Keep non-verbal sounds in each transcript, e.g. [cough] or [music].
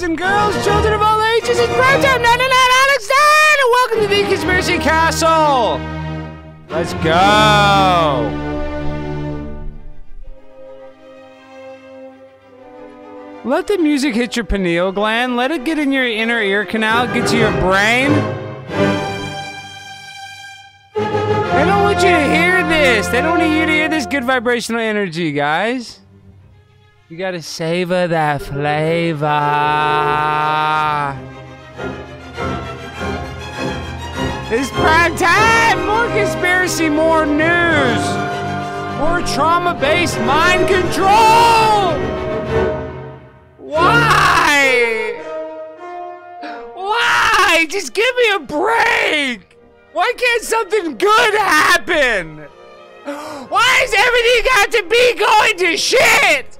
boys and girls, children of all ages, it's Primetime 99 Alex Dan, and welcome to the Conspiracy Castle. Let's go. Let the music hit your pineal gland. Let it get in your inner ear canal, get to your brain. They don't want you to hear this. They don't want you to hear this good vibrational energy, guys. You gotta savor that flavor. It's prime time! More conspiracy, more news! More trauma based mind control! Why? Why? Just give me a break! Why can't something good happen? Why does everything got to be going to shit?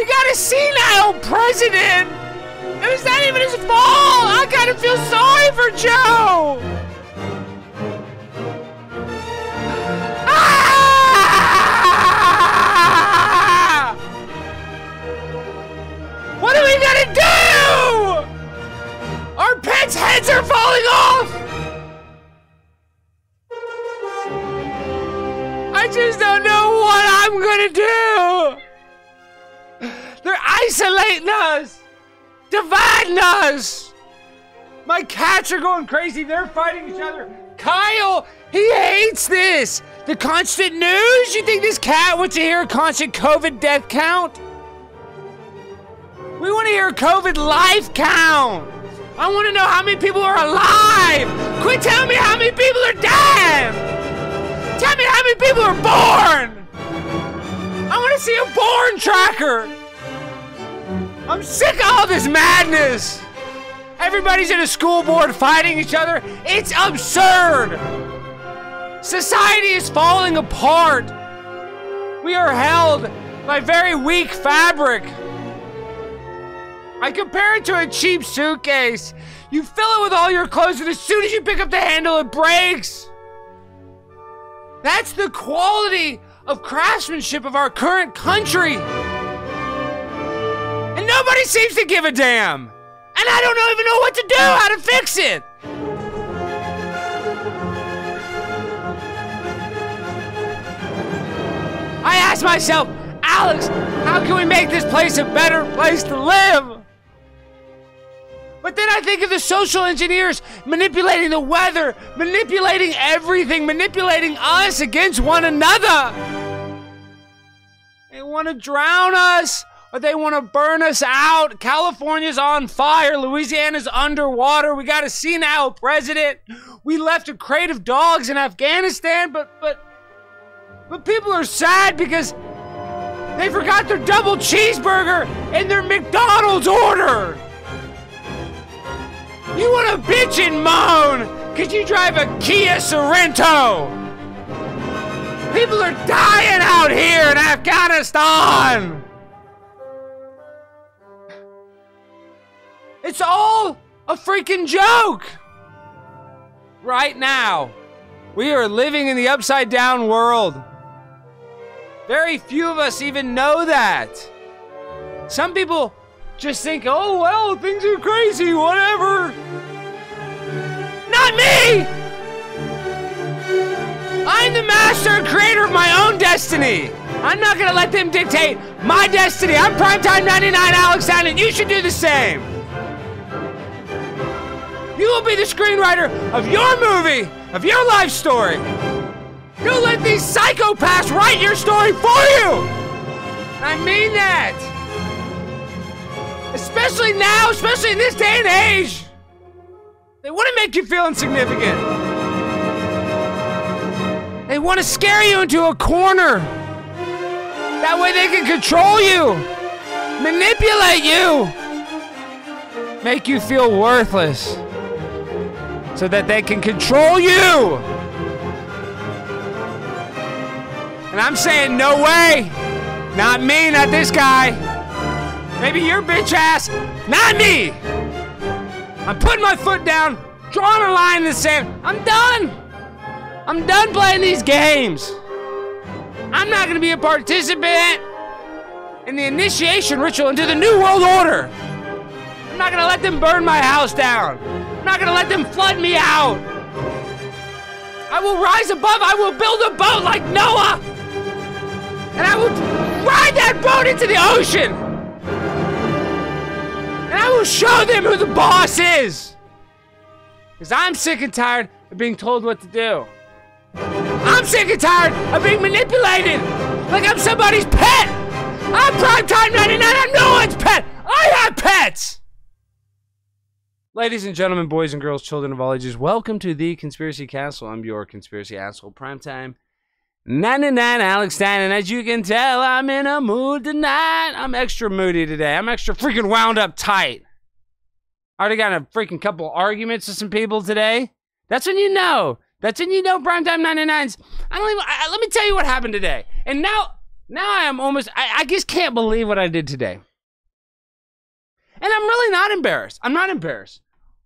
We got a senile president! It was not even his fault! I kind of feel sorry for Joe! Ah! What are we gonna do? Our pets' heads are falling off! I just don't know what I'm gonna do! Isolating us! Dividing us! My cats are going crazy. They're fighting each other. Kyle, he hates this. The constant news? You think this cat wants to hear a constant COVID death count? We want to hear a COVID life count. I want to know how many people are alive. Quit telling me how many people are dead. Tell me how many people are born. I want to see a born tracker. I'm sick of all this madness! Everybody's in a school board fighting each other. It's absurd! Society is falling apart. We are held by very weak fabric. I compare it to a cheap suitcase. You fill it with all your clothes, and as soon as you pick up the handle, it breaks. That's the quality of craftsmanship of our current country. Nobody seems to give a damn. And I don't even know what to do, how to fix it. I ask myself, Alex, how can we make this place a better place to live? But then I think of the social engineers manipulating the weather, manipulating everything, manipulating us against one another. They want to drown us or they want to burn us out. California's on fire. Louisiana's underwater. We got a senile president. We left a crate of dogs in Afghanistan, but but but people are sad because they forgot their double cheeseburger in their McDonald's order. You want to bitch and moan because you drive a Kia Sorento. People are dying out here in Afghanistan. It's all a freaking joke! Right now, we are living in the upside down world. Very few of us even know that. Some people just think, oh, well, things are crazy, whatever. Not me! I'm the master and creator of my own destiny. I'm not gonna let them dictate my destiny. I'm Primetime 99 Alex you should do the same. You will be the screenwriter of your movie, of your life story. Don't let these psychopaths write your story for you. I mean that. Especially now, especially in this day and age. They want to make you feel insignificant. They want to scare you into a corner. That way they can control you, manipulate you, make you feel worthless so that they can control you. And I'm saying, no way. Not me, not this guy. Maybe your bitch ass, not me. I'm putting my foot down, drawing a line in the sand. I'm done. I'm done playing these games. I'm not going to be a participant in the initiation ritual into the New World Order. I'm not going to let them burn my house down. I'm not to let them flood me out. I will rise above. I will build a boat like Noah. And I will ride that boat into the ocean. And I will show them who the boss is. Because I'm sick and tired of being told what to do. I'm sick and tired of being manipulated like I'm somebody's pet. I'm Primetime 99. I'm no one's pet. I have pets. Ladies and gentlemen, boys and girls, children of all ages, welcome to the Conspiracy Castle. I'm your conspiracy asshole, Primetime 99 Alex Stein, and as you can tell, I'm in a mood tonight. I'm extra moody today. I'm extra freaking wound up tight. I already got a freaking couple arguments with some people today. That's when you know that's when you know primetime 99s. I don't even. I, let me tell you what happened today. And now, now I am almost. I, I just can't believe what I did today. And I'm really not embarrassed. I'm not embarrassed.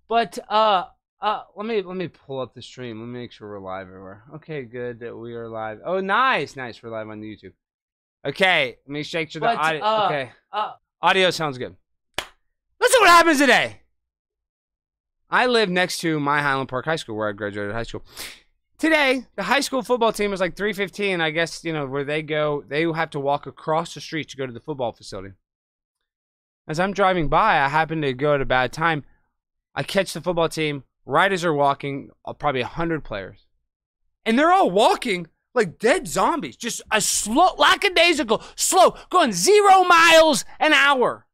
But uh, uh, let me let me pull up the stream. Let me make sure we're live everywhere. Okay, good that we are live. Oh, nice, nice. We're live on the YouTube. Okay, let me shake sure the But, audio. uh, okay, Uh, audio sounds good. Let's see what happens today. I live next to my Highland Park High School where I graduated high school. Today, the high school football team is like 315. I guess, you know, where they go, they have to walk across the street to go to the football facility. As I'm driving by, I happen to go at a bad time. I catch the football team right as they're walking, uh, probably 100 players. And they're all walking like dead zombies, just a slow, lackadaisical, slow, going zero miles an hour.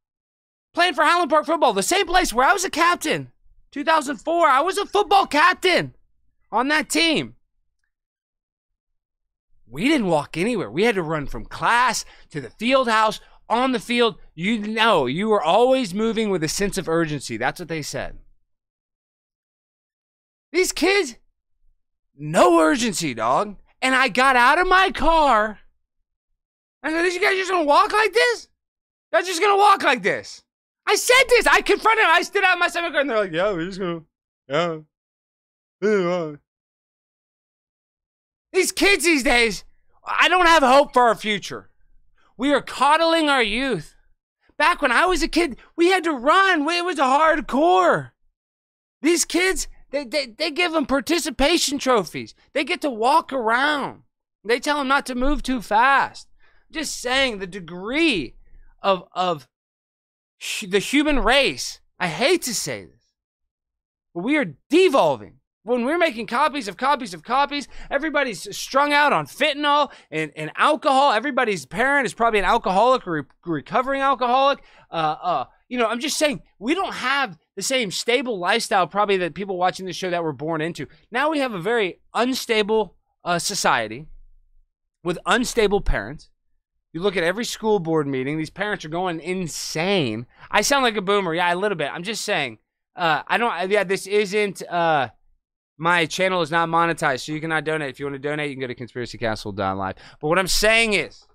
Playing for Highland Park football, the same place where I was a captain. 2004, I was a football captain on that team. We didn't walk anywhere. We had to run from class to the field house on the field. You know, you were always moving with a sense of urgency. That's what they said. These kids, no urgency, dog. And I got out of my car. I said, you guys just gonna walk like this? They're just gonna walk like this. I said this. I confronted them. I stood out my stomach and they're like, yeah, we're just gonna, yeah. These kids these days, I don't have hope for our future. We are coddling our youth. Back when I was a kid, we had to run. It was hardcore. These kids, they, they, they give them participation trophies. They get to walk around. They tell them not to move too fast. Just saying the degree of, of the human race. I hate to say this, but we are devolving. When we're making copies of copies of copies, everybody's strung out on fentanyl and, and alcohol. Everybody's parent is probably an alcoholic or re- recovering alcoholic. Uh, uh, you know, I'm just saying we don't have the same stable lifestyle probably that people watching this show that were born into. Now we have a very unstable uh, society with unstable parents. You look at every school board meeting; these parents are going insane. I sound like a boomer, yeah, a little bit. I'm just saying. Uh, I don't. Yeah, this isn't. Uh, my channel is not monetized, so you cannot donate. If you want to donate, you can go to conspiracycastle.live. But what I'm saying is,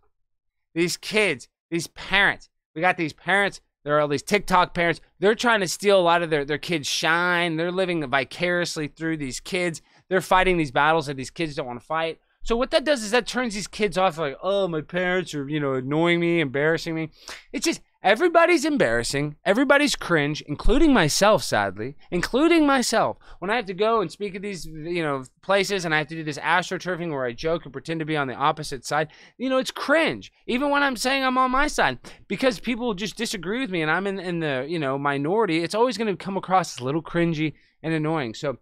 these kids, these parents, we got these parents. There are all these TikTok parents. They're trying to steal a lot of their, their kids' shine. They're living vicariously through these kids. They're fighting these battles that these kids don't want to fight. So what that does is that turns these kids off like, oh, my parents are, you know, annoying me, embarrassing me. It's just everybody's embarrassing, everybody's cringe, including myself, sadly, including myself. When I have to go and speak at these, you know, places and I have to do this astroturfing where I joke and pretend to be on the opposite side, you know, it's cringe. Even when I'm saying I'm on my side, because people just disagree with me and I'm in, in the, you know, minority, it's always going to come across as a little cringy and annoying. So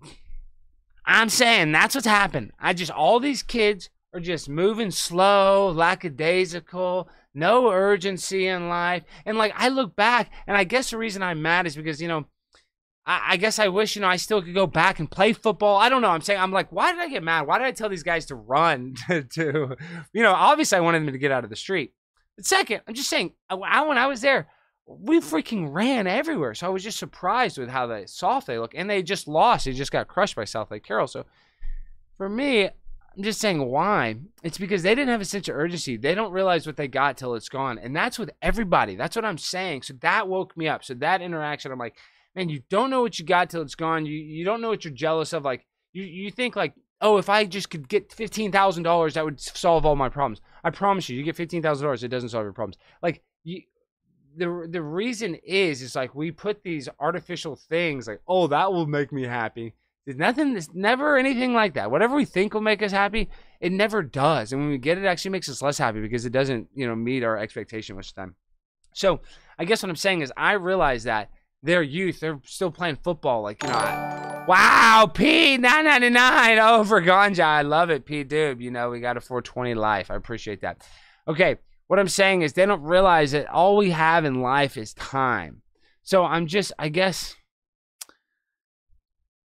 I'm saying that's what's happened. I just all these kids are just moving slow, lackadaisical, no urgency in life. And like I look back, and I guess the reason I'm mad is because you know, I, I, guess I wish you know I still could go back and play football. I don't know. I'm saying I'm like, why did I get mad? Why did I tell these guys to run [laughs] to, to you know? Obviously, I wanted them to get out of the street. But second, I'm just saying, I, when I was there, we freaking ran everywhere. So I was just surprised with how they soft they look, and they just lost. They just got crushed by Southlake Carroll. So for me, I'm just saying why. It's because they didn't have a sense of urgency. They don't realize what they got till it's gone. And that's with everybody. That's what I'm saying. So that woke me up. So that interaction, I'm like, man, you don't know what you got till it's gone. You you don't know what you're jealous of. Like you you think like, oh, if I just could get fifteen thousand dollars, that would solve all my problems. I promise you, you get fifteen thousand dollars, it doesn't solve your problems. Like you the the reason is is like we put these artificial things like, oh, that will make me happy there's nothing, there's never anything like that. Whatever we think will make us happy, it never does. And when we get it, it actually makes us less happy because it doesn't, you know, meet our expectation most of the time. So I guess what I'm saying is I realize that their youth, they're still playing football. Like, you know, I, wow, P nine ninety nine over oh, Ganja. I love it, P Dube. You know, we got a 420 life. I appreciate that. Okay, what I'm saying is they don't realize that all we have in life is time. So I'm just, I guess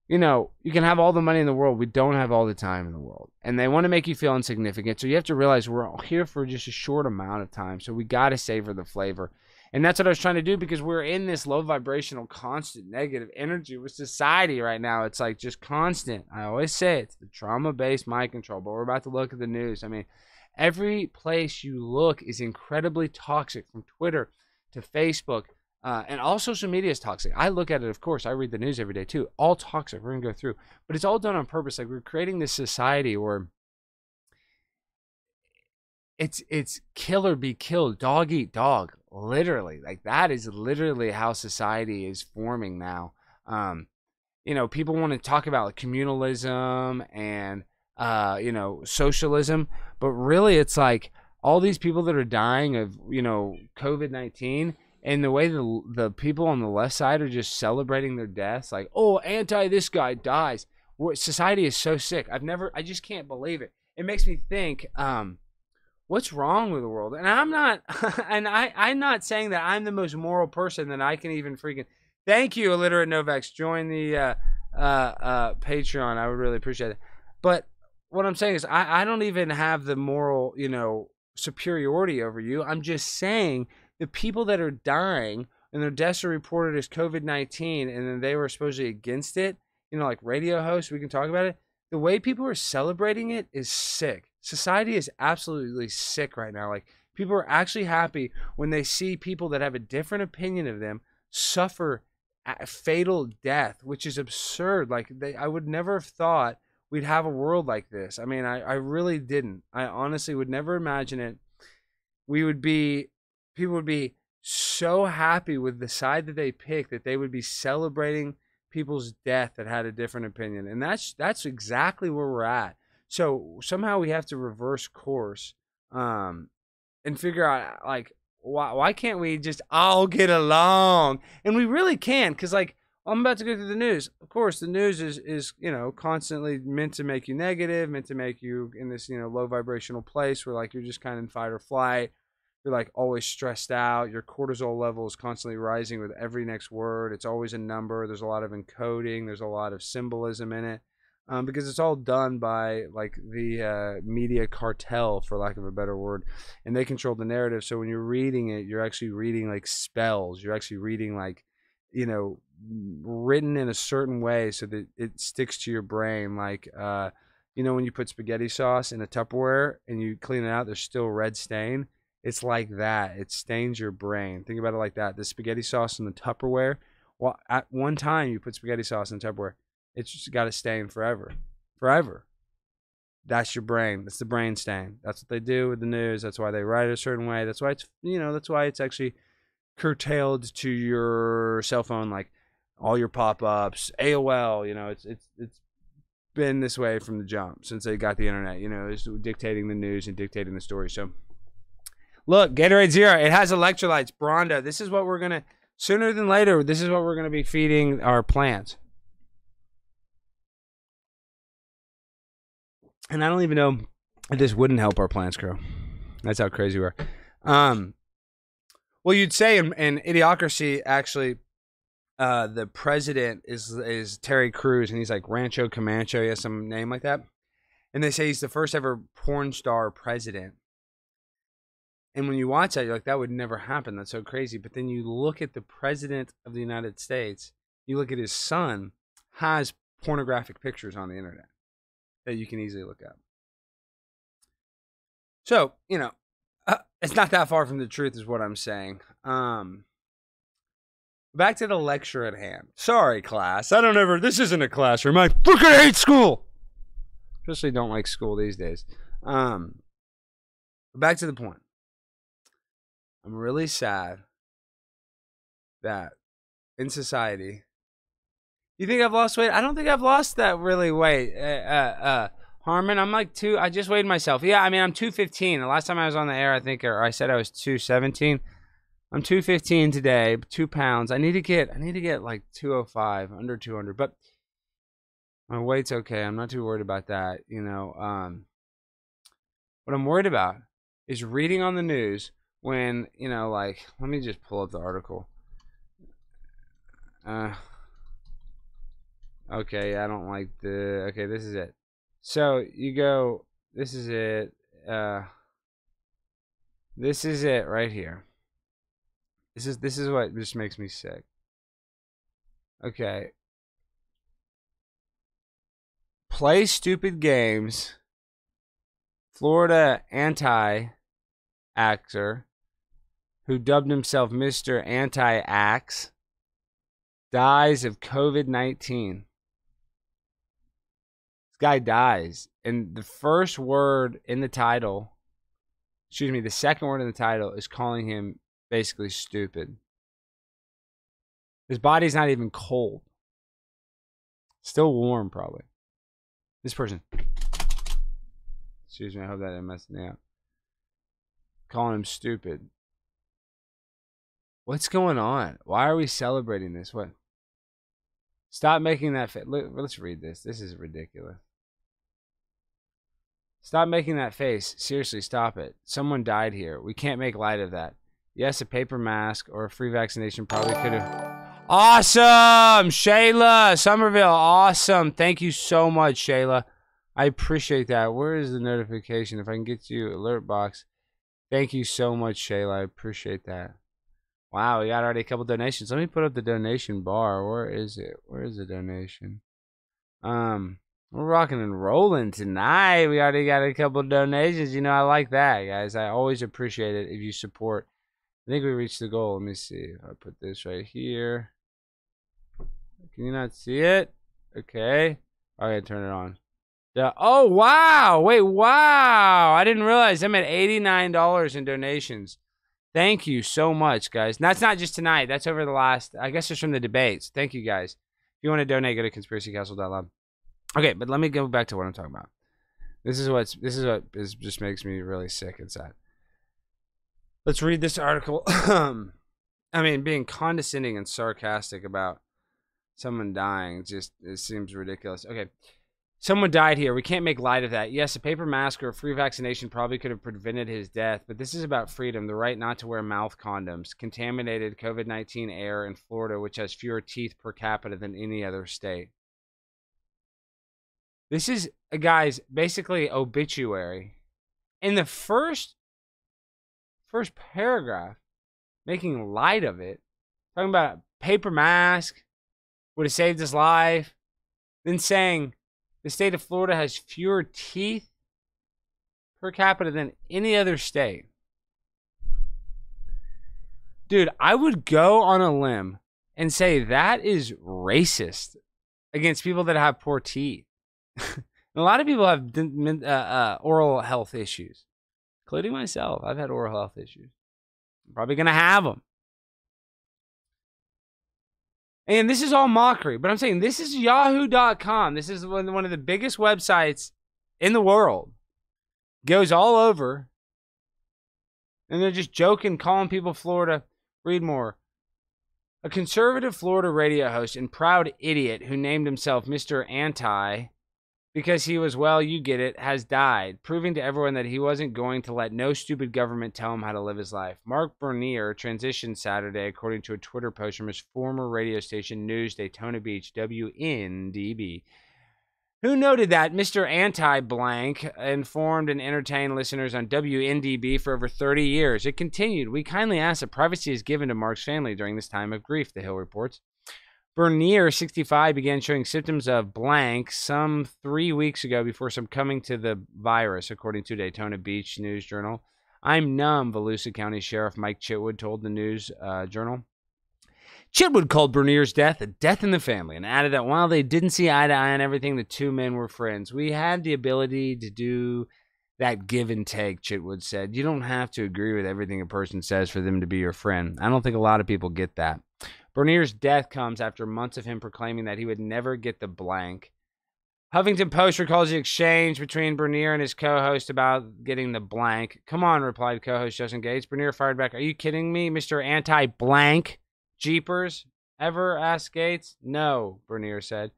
you know, you can have all the money in the world. We don't have all the time in the world. And they want to make you feel insignificant. So you have to realize we're all here for just a short amount of time. So we got to savor the flavor. And that's what I was trying to do because we're in this low vibrational, constant negative energy with society right now. It's like just constant. I always say it's the trauma based mind control, but we're about to look at the news. I mean, every place you look is incredibly toxic from Twitter to Facebook uh, and all social media is toxic. I look at it, of course. I read the news every day too. All toxic. We're gonna go through, but it's all done on purpose. Like we're creating this society where it's it's kill or be killed, dog eat dog. Literally, like that is literally how society is forming now. Um, you know, people want to talk about communalism and uh, you know socialism, but really, it's like all these people that are dying of you know COVID nineteen and the way the the people on the left side are just celebrating their deaths, like, oh, anti this guy dies. What society is so sick. I've never, I just can't believe it. It makes me think, um, what's wrong with the world? And I'm not, [laughs] and I, I'm not saying that I'm the most moral person that I can even freaking. Thank you, illiterate Novex. Join the uh, uh, uh, Patreon. I would really appreciate it. But what I'm saying is, I, I don't even have the moral, you know, superiority over you. I'm just saying the people that are dying and their deaths are reported as COVID 19 and then they were supposedly against it, you know, like radio hosts, we can talk about it. The way people are celebrating it is sick. Society is absolutely sick right now. Like, people are actually happy when they see people that have a different opinion of them suffer a fatal death, which is absurd. Like, they, I would never have thought we'd have a world like this. I mean, I, I really didn't. I honestly would never imagine it. We would be people would be so happy with the side that they picked that they would be celebrating people's death that had a different opinion and that's that's exactly where we're at. So somehow we have to reverse course um and figure out like why why can't we just all get along? And we really can because like i'm about to go through the news. Of course the news is is you know constantly meant to make you negative meant to make you in this you know low vibrational place where like you're just kind of in fight or flight you're like always stressed out. Your cortisol level is constantly rising with every next word. It's always a number. There's a lot of encoding. There's a lot of symbolism in it. Um, because it's all done by like the uh, media cartel, for lack of a better word, and they control the narrative. So when you're reading it, you're actually reading like spells. You're actually reading like, you know, written in a certain way so that it sticks to your brain. Like, uh, you know, when you put spaghetti sauce in a Tupperware and you clean it out, there's still red stain. It's like that. It stains your brain. Think about it like that. The spaghetti sauce in the Tupperware. Well, at one time you put spaghetti sauce in Tupperware, it's just got to stain forever, forever. That's your brain. That's the brain stain. That's what they do with the news. That's why they write it a certain way. That's why it's you know that's why it's actually curtailed to your cell phone, like all your pop-ups, AOL. You know, it's it's it's been this way from the jump since they got the internet. You know, it's dictating the news and dictating the story. So Look, Gatorade Zero. It has electrolytes. Brawndo. This is what we're gonna sooner than later. This is what we're gonna be feeding our plants. And I don't even know if this wouldn't help our plants grow. That's how crazy we are. Um, well, you'd say in, in Idiocracy, actually, uh, the president is is Terry Crews, and he's like Rancho Comanche. He has some name like that. And they say he's the first ever porn star president. And when you watch that, you're like, that would never happen. That's so crazy. But then you look at the president of the United States, you look at his son, has pornographic pictures on the internet that you can easily look up. So, you know, uh, it's not that far from the truth, is what I'm saying. Um, back to the lecture at hand. Sorry, class. I don't ever, this isn't a classroom. I freaking hate school. Especially don't like school these days. Um, back to the point. I'm really sad that in society, you think I've lost weight? I don't think I've lost that really weight. Uh, uh, uh, Harmon, I'm like two. I just weighed myself. Yeah, I mean I'm 215. The last time I was on the air, I think, or I said I was 217. I'm 215 today, two pounds. I need to get. I need to get like 205, under 200. But my weight's okay. I'm not too worried about that. You know, um, what I'm worried about is reading on the news when you know, like, let me just pull up the article. Uh, okay, I don't like the. Okay, this is it. So you go, this is it. Uh, this is it right here. This is this is what just makes me sick. Okay. Play stupid games. Florida anti actor who dubbed himself Mr. Anti Vax dies of COVID 19 This guy dies, and the first word in the title, excuse me, the second word in the title is calling him basically stupid. His body's not even cold. Still warm, probably. This person. Excuse me, I hope that didn't mess me up. Calling him stupid. What's going on? Why are we celebrating this? What? Stop making that. Fa- Let's read this. This is ridiculous. Stop making that face. Seriously, stop it. Someone died here. We can't make light of that. Yes, a paper mask or a free vaccination probably could have. Awesome! Shayla! Somerville, awesome. Thank you so much, Shayla. I appreciate that. Where is the notification? If I can get you alert box. Thank you so much, Shayla. I appreciate that. Wow, we got already a couple donations. Let me put up the donation bar. Where is it? Where is the donation? Um, we're rocking and rolling tonight. We already got a couple donations. You know, I like that, guys. I always appreciate it if you support. I think we reached the goal. Let me see. I'll put this right here. Can you not see it? Okay. I gotta turn it on. Oh wow! Wait, wow! I didn't realize I'm at eighty-nine dollars in donations. Thank you so much, guys. And that's not just tonight. That's over the last. I guess it's from the debates. Thank you, guys. If you want to donate, go to conspiracycastle.live. Okay, but let me go back to what I'm talking about. This is what's this is what is just makes me really sick inside. Let's read this article. [clears throat] I mean, being condescending and sarcastic about someone dying just it seems ridiculous. Okay. Someone died here. We can't make light of that. Yes, a paper mask or a free vaccination probably could have prevented his death, but this is about freedom, the right not to wear mouth condoms, contaminated COVID 19 air in Florida, which has fewer teeth per capita than any other state. This is a guy's basically obituary. In the first first paragraph, making light of it, talking about paper mask would have saved his life, then saying the state of Florida has fewer teeth per capita than any other state. Dude, I would go on a limb and say that is racist against people that have poor teeth. [laughs] a lot of people have uh, uh, oral health issues, including myself. I've had oral health issues. I'm probably going to have them. And this is all mockery, but I'm saying this is yahoo.com. This is one, of the biggest websites in the world. Goes all over. And they're just joking, calling people Florida. Read more. A conservative Florida radio host and proud idiot who named himself Mr. Anti because he was, well, you get it, has died, proving to everyone that he wasn't going to let no stupid government tell him how to live his life. Mark Bernier transitioned Saturday, according to a Twitter post from his former radio station, News Daytona Beach, WNDB, who noted that Mr. Anti Blank informed and entertained listeners on WNDB for over 30 years. It continued, We kindly ask that privacy is given to Mark's family during this time of grief, the Hill reports. Bernier, 65, began showing symptoms of blank some three weeks ago before succumbing to the virus, according to Daytona Beach News Journal. I'm numb, Volusia County Sheriff Mike Chitwood told the News uh, Journal. Chitwood called Bernier's death a death in the family and added that while they didn't see eye to eye on everything, the two men were friends. We had the ability to do that give and take, Chitwood said. You don't have to agree with everything a person says for them to be your friend. I don't think a lot of people get that. Bernier's death comes after months of him proclaiming that he would never get the blank. Huffington Post recalls the exchange between Bernier and his co-host about getting the blank. Come on, replied co-host Justin Gates. Bernier fired back, Are you kidding me, Mr. Anti-Blank? Jeepers? Ever? asked Gates. No, Bernier said.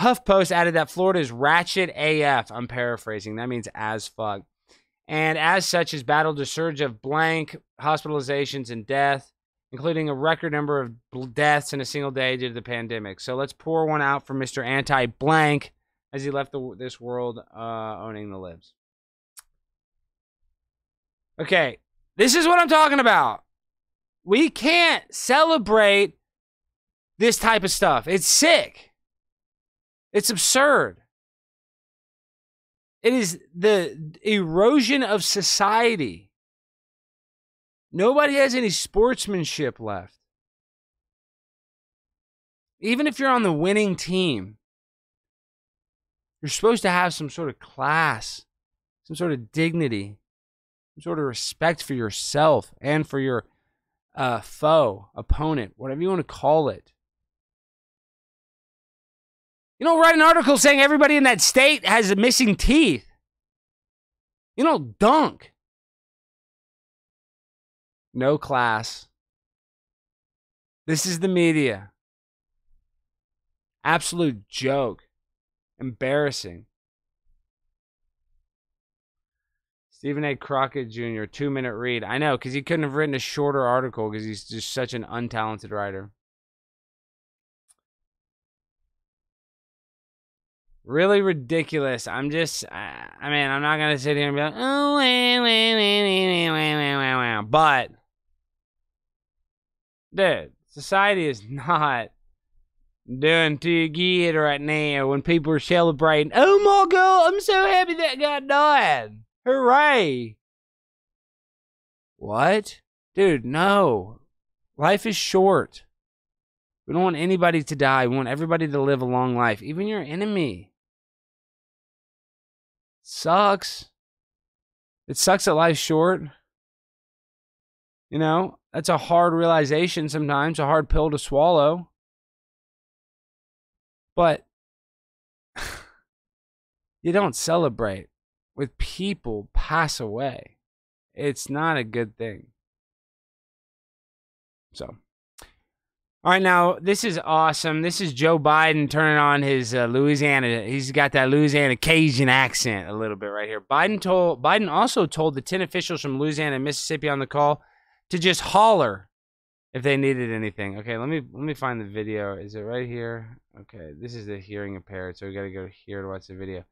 HuffPost added that Florida is ratchet AF. I'm paraphrasing. That means as fuck. And as such, has battled a surge of blank hospitalizations and death including a record number of deaths in a single day due to the pandemic. So let's pour one out for Mr. Anti Blank as he left the, this world uh, owning the libs. Okay, this is what I'm talking about. We can't celebrate this type of stuff. It's sick. It's absurd. It is the erosion of society. Nobody has any sportsmanship left. Even if you're on the winning team, you're supposed to have some sort of class, some sort of dignity, some sort of respect for yourself and for your uh, foe, opponent, whatever you want to call it. You know, write an article saying everybody in that state has missing teeth. You know, dunk no class. This is the media. Absolute joke. Embarrassing. Stephen A. Crockett Jr., two minute read. I know, because he couldn't have written a shorter article because he's just such an untalented writer. Really ridiculous. I'm just, I mean, I'm not going to sit here and be like, oh, wah, wah, wah, but dude, society is not doing too good right now when people are celebrating. Oh my god, I'm so happy that guy died. Hooray. What? Dude, no. Life is short. We don't want anybody to die. We want everybody to live a long life, even your enemy. Sucks. It sucks that life's short. You know, that's a hard realization sometimes, a hard pill to swallow. But [laughs] you don't celebrate with people pass away. It's not a good thing. So, all right, now this is awesome. This is Joe Biden turning on his uh, Louisiana. He's got that Louisiana Cajun accent a little bit right here. Biden told Biden also told the ten officials from Louisiana and Mississippi on the call to just holler if they needed anything. Okay, let me let me find the video. Is it right here? Okay, this is the hearing impaired, so we got to go here to watch the video.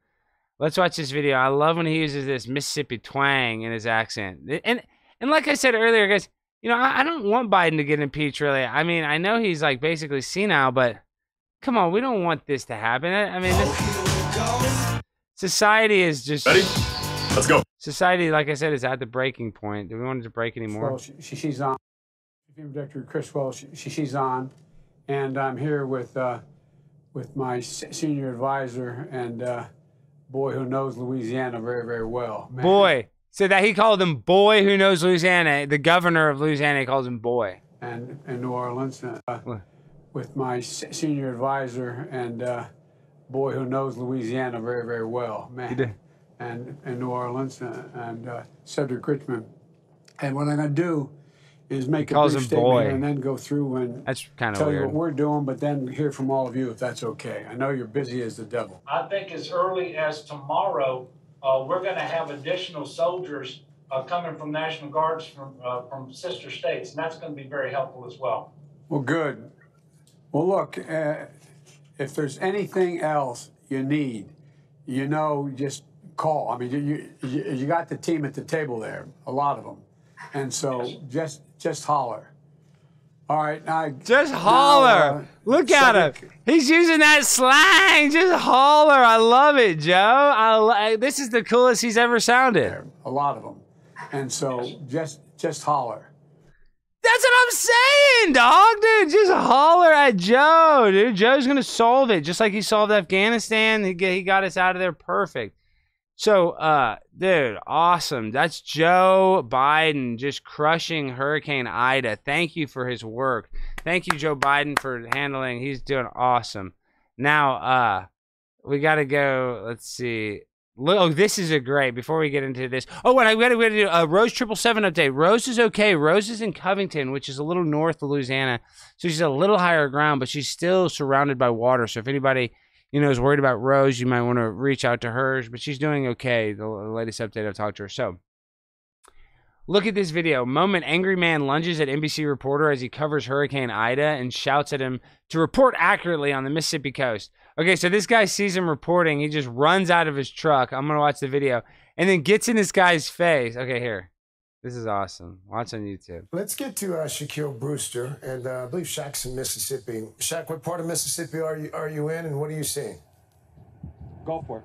Let's watch this video. I love when he uses this Mississippi twang in his accent. And and like I said earlier, guys, you know, I, I don't want Biden to get impeached. Really, I mean, I know he's like basically senile, but come on, we don't want this to happen. I mean, this, society is just. Ready? Let's go. Society, like I said, is at the breaking point. Do we want it to break anymore? Well, she, she's on. FEMA Director Criswell, she, she's on, and I'm here with uh, with my senior advisor and uh, boy who knows Louisiana very very well. Man. Boy, so that he called him boy who knows Louisiana. The governor of Louisiana calls him boy. And in New Orleans, uh, with my senior advisor and uh, boy who knows Louisiana very very well. Man and in New Orleans uh, and uh, Cedric Richmond. And what I'm going to do is make a calls brief statement boy. and then go through and That's kind of tell you what we're doing, but then hear from all of you if that's okay. I know you're busy as the devil. I think as early as tomorrow, uh, we're gonna have additional soldiers, uh, coming from National Guards from, uh, from sister states, and that's gonna be very helpful as well. Well, good. Well, look, uh, if there's anything else you need, you know, just call. I mean, you, you you got the team at the table there, a lot of them, and so just just holler. All right, now Just now, holler. uh, Look at him. He's using that slang. Just holler. I love it, Joe. I lo- this is the coolest he's ever sounded. a lot of them, and so just just holler. That's what I'm saying, dog, dude. Just holler at Joe, dude. Joe's gonna solve it, just like he solved Afghanistan. He get, he got us out of there perfect. So, uh, dude, awesome. That's Joe Biden just crushing Hurricane Ida. Thank you for his work. Thank you, Joe Biden, for handling. He's doing awesome. Now, uh, we gotta go. Let's see. Oh, this is a great. Before we get into this, oh, and I got to do a Rose triple seven update. Rose is okay. Rose is in Covington, which is a little north of Louisiana, so she's a little higher ground, but she's still surrounded by water. So if anybody you know is worried about Rose, you might want to reach out to her. But she's doing okay. The latest update I've talked to her. So look at this video. Moment: Angry man lunges at NBC reporter as he covers Hurricane Ida and shouts at him to report accurately on the Mississippi coast. Okay, so this guy sees him reporting. He just runs out of his truck. I'm gonna watch the video and then gets in this guy's face. Okay, here. This is awesome. Watch on YouTube. Let's get to uh, Shaquille Brewster, and uh, I believe Shaq's in Mississippi. Shaq, what part of Mississippi are you are you in, and what are you seeing? Gulfport.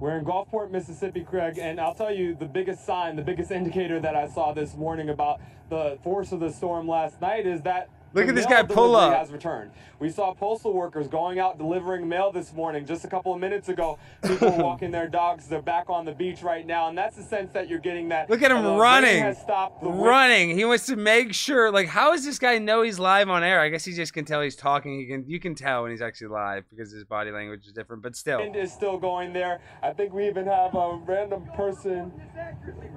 We're in Gulfport, Mississippi, Craig, and I'll tell you the biggest sign, the biggest indicator that I saw this morning about the force of the storm last night is that Look at this guy pull up. Has returned. We saw postal workers going out delivering mail this morning. Just a couple of minutes ago, people walking their dogs. They're back on the beach right now, and that's the sense that you're getting. That Look at him uh, running. Has stopped. The wind running. He wants to make sure. Like, how does this guy know he's live on air? I guess he just can tell he's talking. He can. You can tell when he's actually live because his body language is different. But still, wind is still going there. I think we even have a random person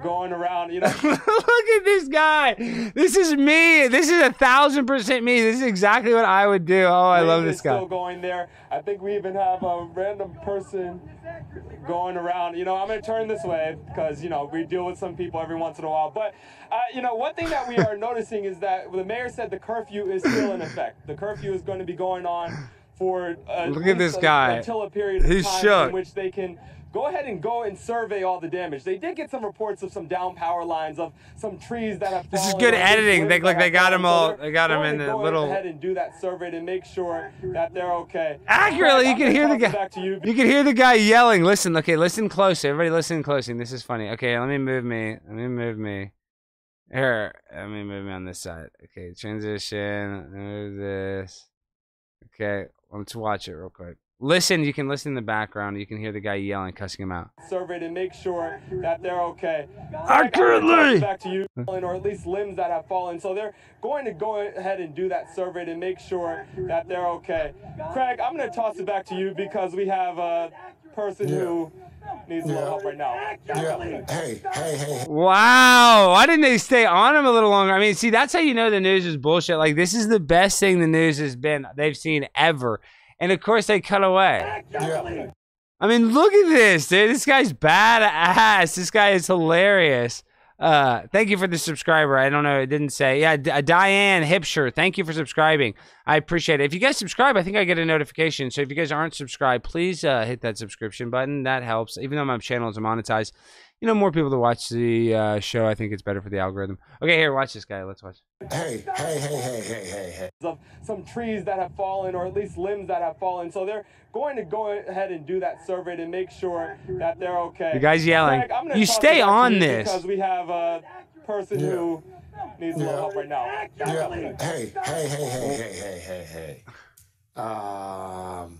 going around. You know. [laughs] look at this guy. This is me. This is a thousand percent me. This is exactly what I would do. Oh, I love this guy. Still going there. I think we even have a random person going around. You know, I'm gonna turn this way because you know we deal with some people every once in a while. But uh, you know, one thing that we are [laughs] noticing is that the mayor said the curfew is still in effect. The curfew is going to be going on for uh, Look at this a- guy. until a period of He's time shook. in which they can. Go ahead and go and survey all the damage. They did get some reports of some down power lines, of some trees that have. This is good editing. They- look, they got 'em fallen. So all- They got they got 'em going in the go ahead and do that survey to make sure that they're okay. Accurately, you can hear the guy. You. You can hear the guy yelling. Listen, okay, listen close. Everybody, listen closely. This is funny. Okay, let me move me. Let me move me. Here, let me move me on this side. Okay, transition. Move this. Okay, let's watch it real quick. Listen, you can listen in the background. You can hear the guy yelling, cussing him out. survey to make sure that they're okay. Accurately! Back to you, or at least limbs that have fallen. So they're going to go ahead and do that survey to make sure that they're okay. Craig, I'm going to toss it back to you because we have a person who needs a little Yeah. help right now. Yeah. Hey, hey, hey. Wow. Why didn't they stay on him a little longer? I mean, see, that's how you know the news is bullshit. Like, this is the best thing the news has been, they've seen ever. And of course, they cut away. Yeah. I mean, look at this, dude. This guy's badass. This guy is hilarious. Uh, thank you for the subscriber. I don't know. It didn't say. Yeah, D- uh, Diane Hipsher. Thank you for subscribing. I appreciate it. If you guys subscribe, I think I get a notification. So if you guys aren't subscribed, please uh, hit that subscription button. That helps. Even though my channel is monetized, you know, more people to watch the uh, show. I think it's better for the algorithm. Okay, here, watch this guy. Let's watch. Hey, hey, hey, hey, hey, hey, hey. Of some trees that have fallen, or at least limbs that have fallen. So they're going to go ahead and do that survey to make sure that they're okay. The guy's yelling. Craig, You stay it back to on this. because we have a person Yeah. who needs a little help right now. Yeah. Hey, hey, hey, hey, hey, hey, hey, hey. Um,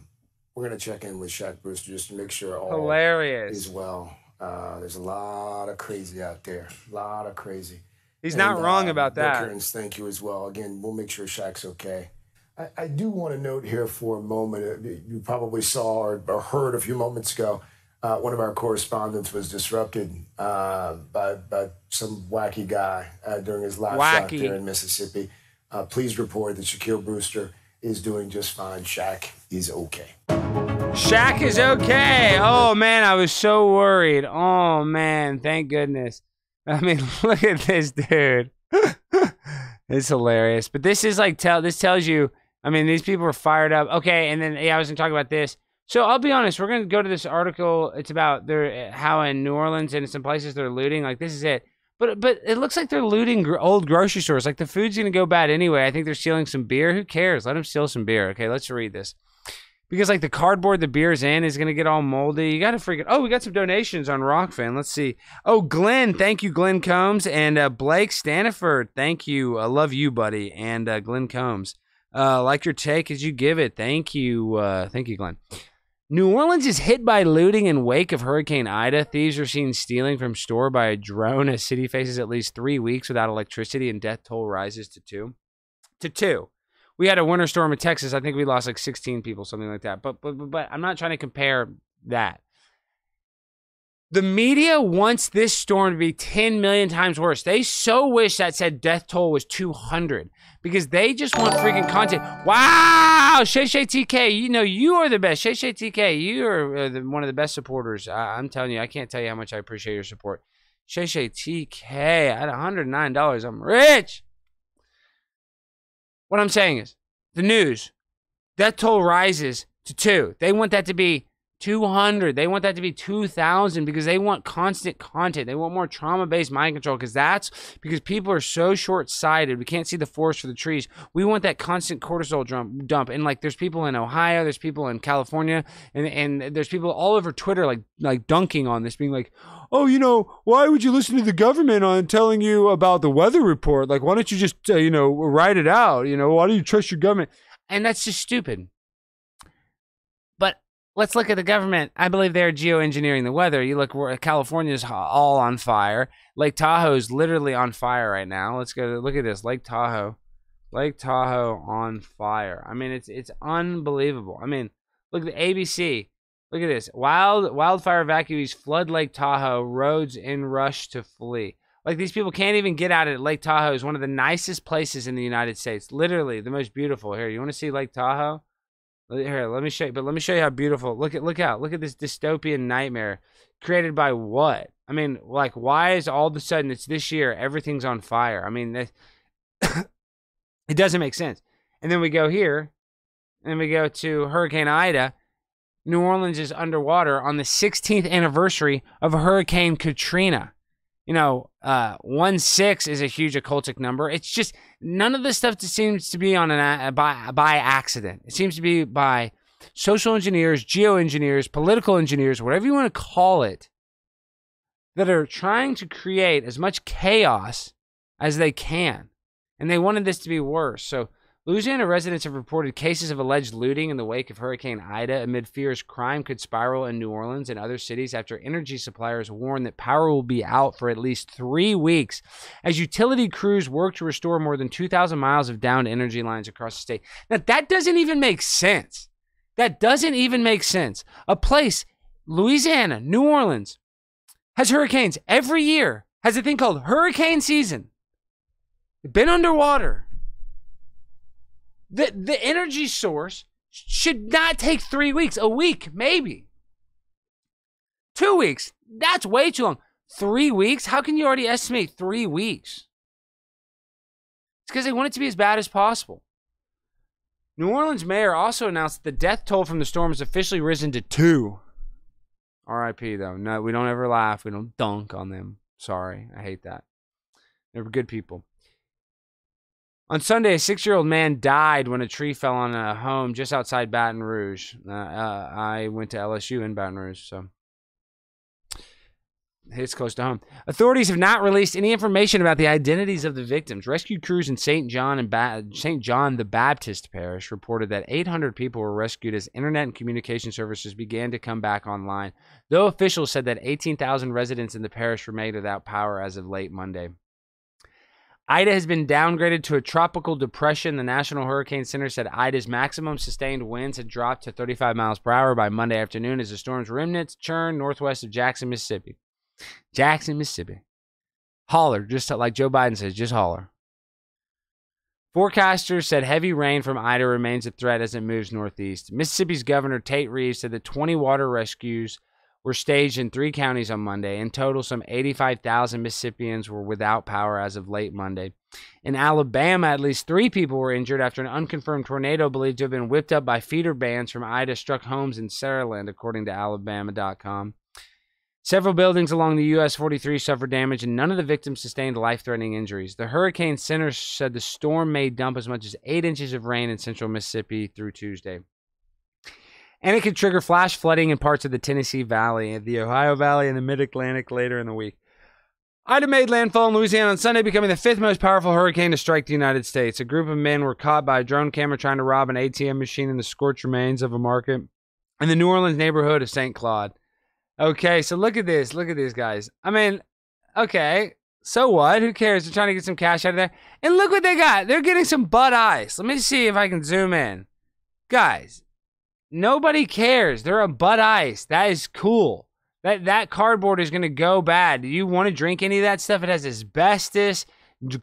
we're gonna check in with Shaq Brewster just to make sure all Hilarious. is well. Uh, there's a lot of crazy out there. A lot of crazy. He's not wrong uh, about that. Thank you as well. Again, we'll make sure Shaq's okay. I, I do want to note here for a moment, uh, you probably saw or, or heard a few moments ago, uh, one of our correspondents was disrupted uh, by, by some wacky guy uh, during his live shot there in Mississippi. Uh, please report that Shaquille Brewster is doing just fine. Shaq is okay. Shaq is okay. Oh man, I was so worried. Oh man, thank goodness. I mean, [laughs] look at this dude. [laughs] it's hilarious. But this is like tell this tells you. I mean, these people are fired up. Okay, and then yeah, I was gonna talk about this. So I'll be honest. We're gonna go to this article. It's about their how in New Orleans and some places they're looting. Like this is it. But but it looks like they're looting gr- old grocery stores. Like the food's gonna go bad anyway. I think they're stealing some beer. Who cares? Let them steal some beer. Okay, let's read this because like the cardboard the beer's in is gonna get all moldy. You gotta freaking. Oh, we got some donations on Rokfin. Let's see. Oh, Glenn, thank you, Glenn Combs, and uh, Blake Staniford, thank you. I love you, buddy, and uh, Glenn Combs. Uh, like your take as you give it. Thank you, uh, thank you, Glenn. New Orleans is hit by looting in wake of Hurricane Ida. Thieves are seen stealing from store by a drone A city faces at least three weeks without electricity and death toll rises to two. To two we had a winter storm in Texas. I think we lost like 16 people, something like that. But but but, I'm not trying to compare that. The media wants this storm to be 10 million times worse. They so wish that said death toll was 200 because they just want freaking content. Wow, Shay Shay TK, you know you are the best. Shay Shay TK, you are uh, the, one of the best supporters. I, I'm telling you, I can't tell you how much I appreciate your support. Shay Shay TK at $109, I'm rich. What I'm saying is, the news, death toll rises to two. They want that to be 200. They want that to be 2,000 because they want constant content. They want more trauma based mind control because that's because people are so short sighted. We can't see the forest for the trees. We want that constant cortisol dump. And like, there's people in Ohio, there's people in California, and, and there's people all over Twitter like like dunking on this, being like, oh, you know, why would you listen to the government on telling you about the weather report? Like, why don't you just, uh, you know, write it out? You know, why do you trust your government? And that's just stupid. Let's look at the government. I believe they're geoengineering the weather. You look, California's all on fire. Lake Tahoe's literally on fire right now. Let's go look at this. Lake Tahoe. Lake Tahoe on fire. I mean, it's it's unbelievable. I mean, look at the ABC. Look at this. Wild wildfire evacuees flood Lake Tahoe. Roads in rush to flee. Like these people can't even get out at Lake Tahoe is one of the nicest places in the United States. Literally the most beautiful. Here, you want to see Lake Tahoe? Here, let me show you. But let me show you how beautiful. Look at look out. Look at this dystopian nightmare created by what? I mean, like why is all of a sudden it's this year everything's on fire? I mean, [coughs] it doesn't make sense. And then we go here, and we go to Hurricane Ida. New Orleans is underwater on the 16th anniversary of Hurricane Katrina. You know, uh, one six is a huge occultic number. It's just none of this stuff seems to be on an uh, by by accident. It seems to be by social engineers, geoengineers, political engineers, whatever you want to call it, that are trying to create as much chaos as they can, and they wanted this to be worse. So Louisiana residents have reported cases of alleged looting in the wake of Hurricane Ida amid fears crime could spiral in New Orleans and other cities after energy suppliers warn that power will be out for at least three weeks as utility crews work to restore more than 2,000 miles of downed energy lines across the state. Now, that doesn't even make sense. That doesn't even make sense. A place, Louisiana, New Orleans, has hurricanes every year, has a thing called hurricane season. Been underwater the the energy source should not take three weeks, a week, maybe. Two weeks. That's way too long. Three weeks? How can you already estimate three weeks? It's because they want it to be as bad as possible. New Orleans mayor also announced that the death toll from the storm has officially risen to two. RIP though. No, we don't ever laugh. We don't dunk on them. Sorry. I hate that. They were good people. On Sunday, a six year old man died when a tree fell on a home just outside Baton Rouge. Uh, uh, I went to LSU in Baton Rouge, so it's close to home. Authorities have not released any information about the identities of the victims. Rescue crews in St. John and ba- St. John the Baptist Parish reported that 800 people were rescued as internet and communication services began to come back online, though officials said that 18,000 residents in the parish remained without power as of late Monday. Ida has been downgraded to a tropical depression. The National Hurricane Center said Ida's maximum sustained winds had dropped to 35 miles per hour by Monday afternoon as the storm's remnants churn northwest of Jackson, Mississippi. Jackson, Mississippi. Holler, just like Joe Biden says, just holler. Forecasters said heavy rain from Ida remains a threat as it moves northeast. Mississippi's Governor Tate Reeves said that 20 water rescues were staged in three counties on Monday. In total, some 85,000 Mississippians were without power as of late Monday. In Alabama, at least three people were injured after an unconfirmed tornado believed to have been whipped up by feeder bands from Ida struck homes in Saraland, according to Alabama.com. Several buildings along the US 43 suffered damage, and none of the victims sustained life threatening injuries. The Hurricane Center said the storm may dump as much as eight inches of rain in central Mississippi through Tuesday and it could trigger flash flooding in parts of the Tennessee Valley, the Ohio Valley, and the Mid Atlantic later in the week. Ida made landfall in Louisiana on Sunday, becoming the fifth most powerful hurricane to strike the United States. A group of men were caught by a drone camera trying to rob an ATM machine in the scorched remains of a market in the New Orleans neighborhood of St. Claude. Okay, so look at this. Look at these guys. I mean, okay, so what? Who cares? They're trying to get some cash out of there. And look what they got. They're getting some Bud Ice. Let me see if I can zoom in. Guys, Nobody cares. They're a Bud Ice. That is cool. That that cardboard is gonna go bad. Do you want to drink any of that stuff? It has asbestos,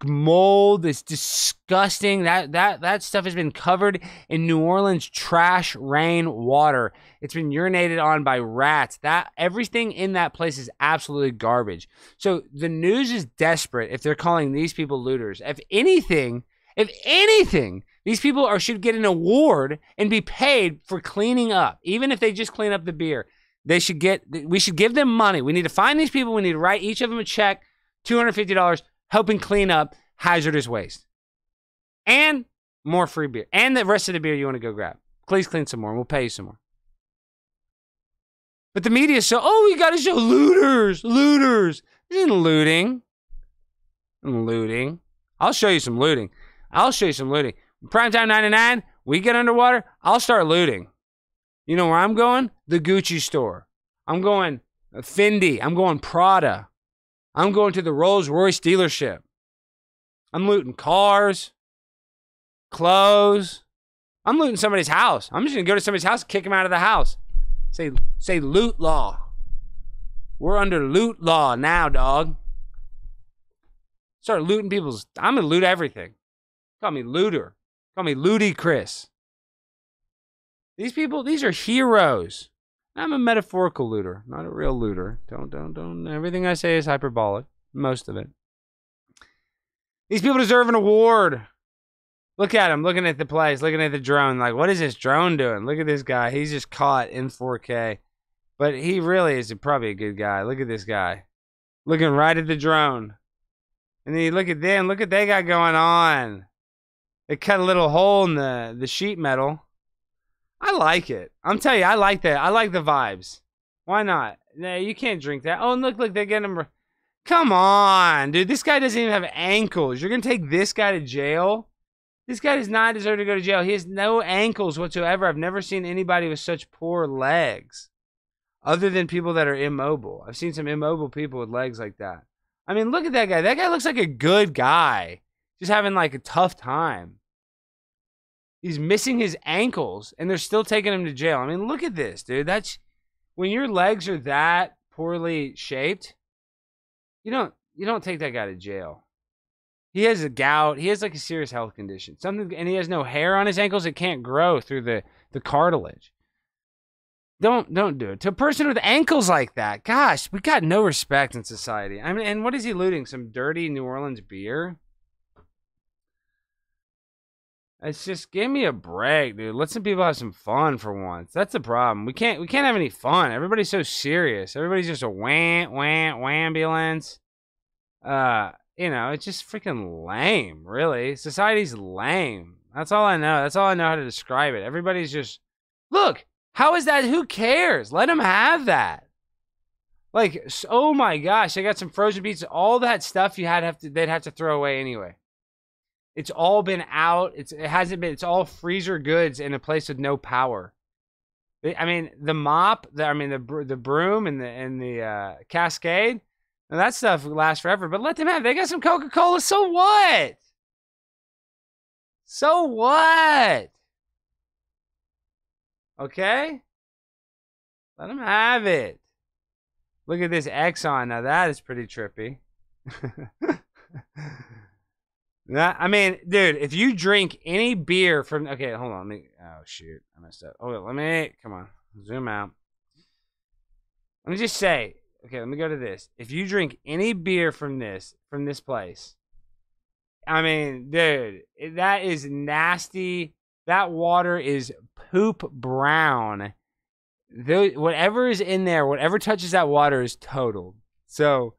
mold. It's disgusting. That that that stuff has been covered in New Orleans trash rain water. It's been urinated on by rats. That everything in that place is absolutely garbage. So the news is desperate if they're calling these people looters. If anything, if anything, these people are should get an award and be paid for cleaning up, even if they just clean up the beer. They should get. We should give them money. We need to find these people. We need to write each of them a check, two hundred fifty dollars, helping clean up hazardous waste, and more free beer, and the rest of the beer you want to go grab. Please clean some more, and we'll pay you some more. But the media show, oh, we got to show looters, looters. This isn't looting. Looting. I'll show you some looting. I'll show you some looting. Primetime 99, we get underwater, I'll start looting. You know where I'm going? The Gucci store. I'm going Fendi. I'm going Prada. I'm going to the Rolls Royce dealership. I'm looting cars, clothes. I'm looting somebody's house. I'm just gonna go to somebody's house, kick him out of the house. Say, say loot law. We're under loot law now, dog. Start looting people's. I'm gonna loot everything. Call me looter. Call me Chris. These people, these are heroes. I'm a metaphorical looter, not a real looter. Don't, don't, don't. Everything I say is hyperbolic. Most of it. These people deserve an award. Look at him, looking at the place, looking at the drone. Like, what is this drone doing? Look at this guy. He's just caught in 4K. But he really is probably a good guy. Look at this guy. Looking right at the drone. And then you look at them. Look at they got going on. They cut a little hole in the, the sheet metal. I like it. I'm telling you, I like that. I like the vibes. Why not? Nah, you can't drink that. Oh, look, look, they get him. Come on, dude. This guy doesn't even have ankles. You're going to take this guy to jail? This guy does not deserve to go to jail. He has no ankles whatsoever. I've never seen anybody with such poor legs other than people that are immobile. I've seen some immobile people with legs like that. I mean, look at that guy. That guy looks like a good guy just having like a tough time. He's missing his ankles and they're still taking him to jail. I mean, look at this, dude. That's when your legs are that poorly shaped, you don't you don't take that guy to jail. He has a gout. He has like a serious health condition. Something and he has no hair on his ankles. It can't grow through the the cartilage. Don't don't do it to a person with ankles like that. Gosh, we got no respect in society. I mean, and what is he looting? Some dirty New Orleans beer? It's just give me a break, dude. Let some people have some fun for once. That's the problem. We can't we can't have any fun. Everybody's so serious. Everybody's just a wham wham ambulance. Uh, you know, it's just freaking lame, really. Society's lame. That's all I know. That's all I know how to describe it. Everybody's just look, how is that? Who cares? Let them have that. Like, oh my gosh, I got some frozen pizza. All that stuff you had have to they'd have to throw away anyway. It's all been out. It's it hasn't been. It's all freezer goods in a place with no power. I mean, the mop. The, I mean, the the broom and the and the uh, Cascade. Now, that stuff lasts forever, but let them have. They got some Coca Cola. So what? So what? Okay? Let them have it. Look at this Exxon. Now that is pretty trippy. [laughs] I mean, dude, if you drink any beer from okay, hold on, me oh shoot, I messed up. Oh, let me come on, zoom out. Let me just say, okay, let me go to this. If you drink any beer from this from this place, I mean, dude, that is nasty. That water is poop brown. The, whatever is in there, whatever touches that water is totaled. So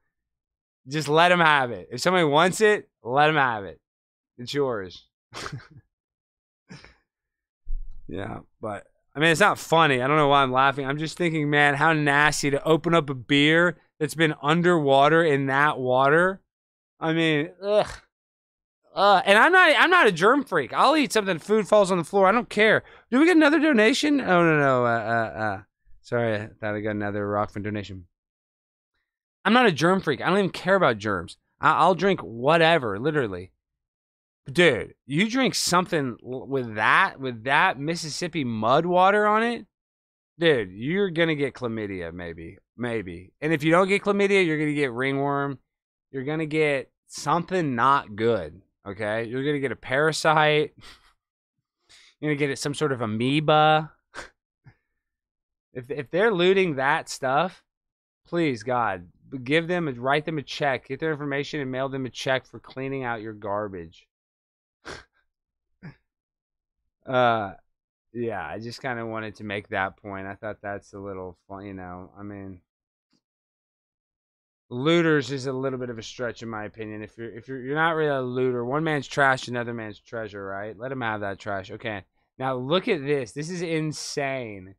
just let them have it. If somebody wants it, let them have it. It's yours. [laughs] yeah, but I mean, it's not funny. I don't know why I'm laughing. I'm just thinking, man, how nasty to open up a beer that's been underwater in that water. I mean, ugh. Uh, and I'm not I'm not a germ freak. I'll eat something. Food falls on the floor. I don't care. Do we get another donation? Oh no no. Uh, uh, uh. Sorry, I thought I got another Rokfin donation. I'm not a germ freak. I don't even care about germs. I- I'll drink whatever, literally. Dude, you drink something with that with that Mississippi mud water on it, dude. You're gonna get chlamydia, maybe, maybe. And if you don't get chlamydia, you're gonna get ringworm. You're gonna get something not good. Okay, you're gonna get a parasite. [laughs] You're gonna get some sort of amoeba. [laughs] if if they're looting that stuff, please God, give them write them a check, get their information, and mail them a check for cleaning out your garbage. [laughs] uh, yeah, I just kind of wanted to make that point. I thought that's a little fun, you know. I mean, looters is a little bit of a stretch in my opinion. If you're if you're you're not really a looter, one man's trash, another man's treasure, right? Let him have that trash. Okay. Now look at this. This is insane.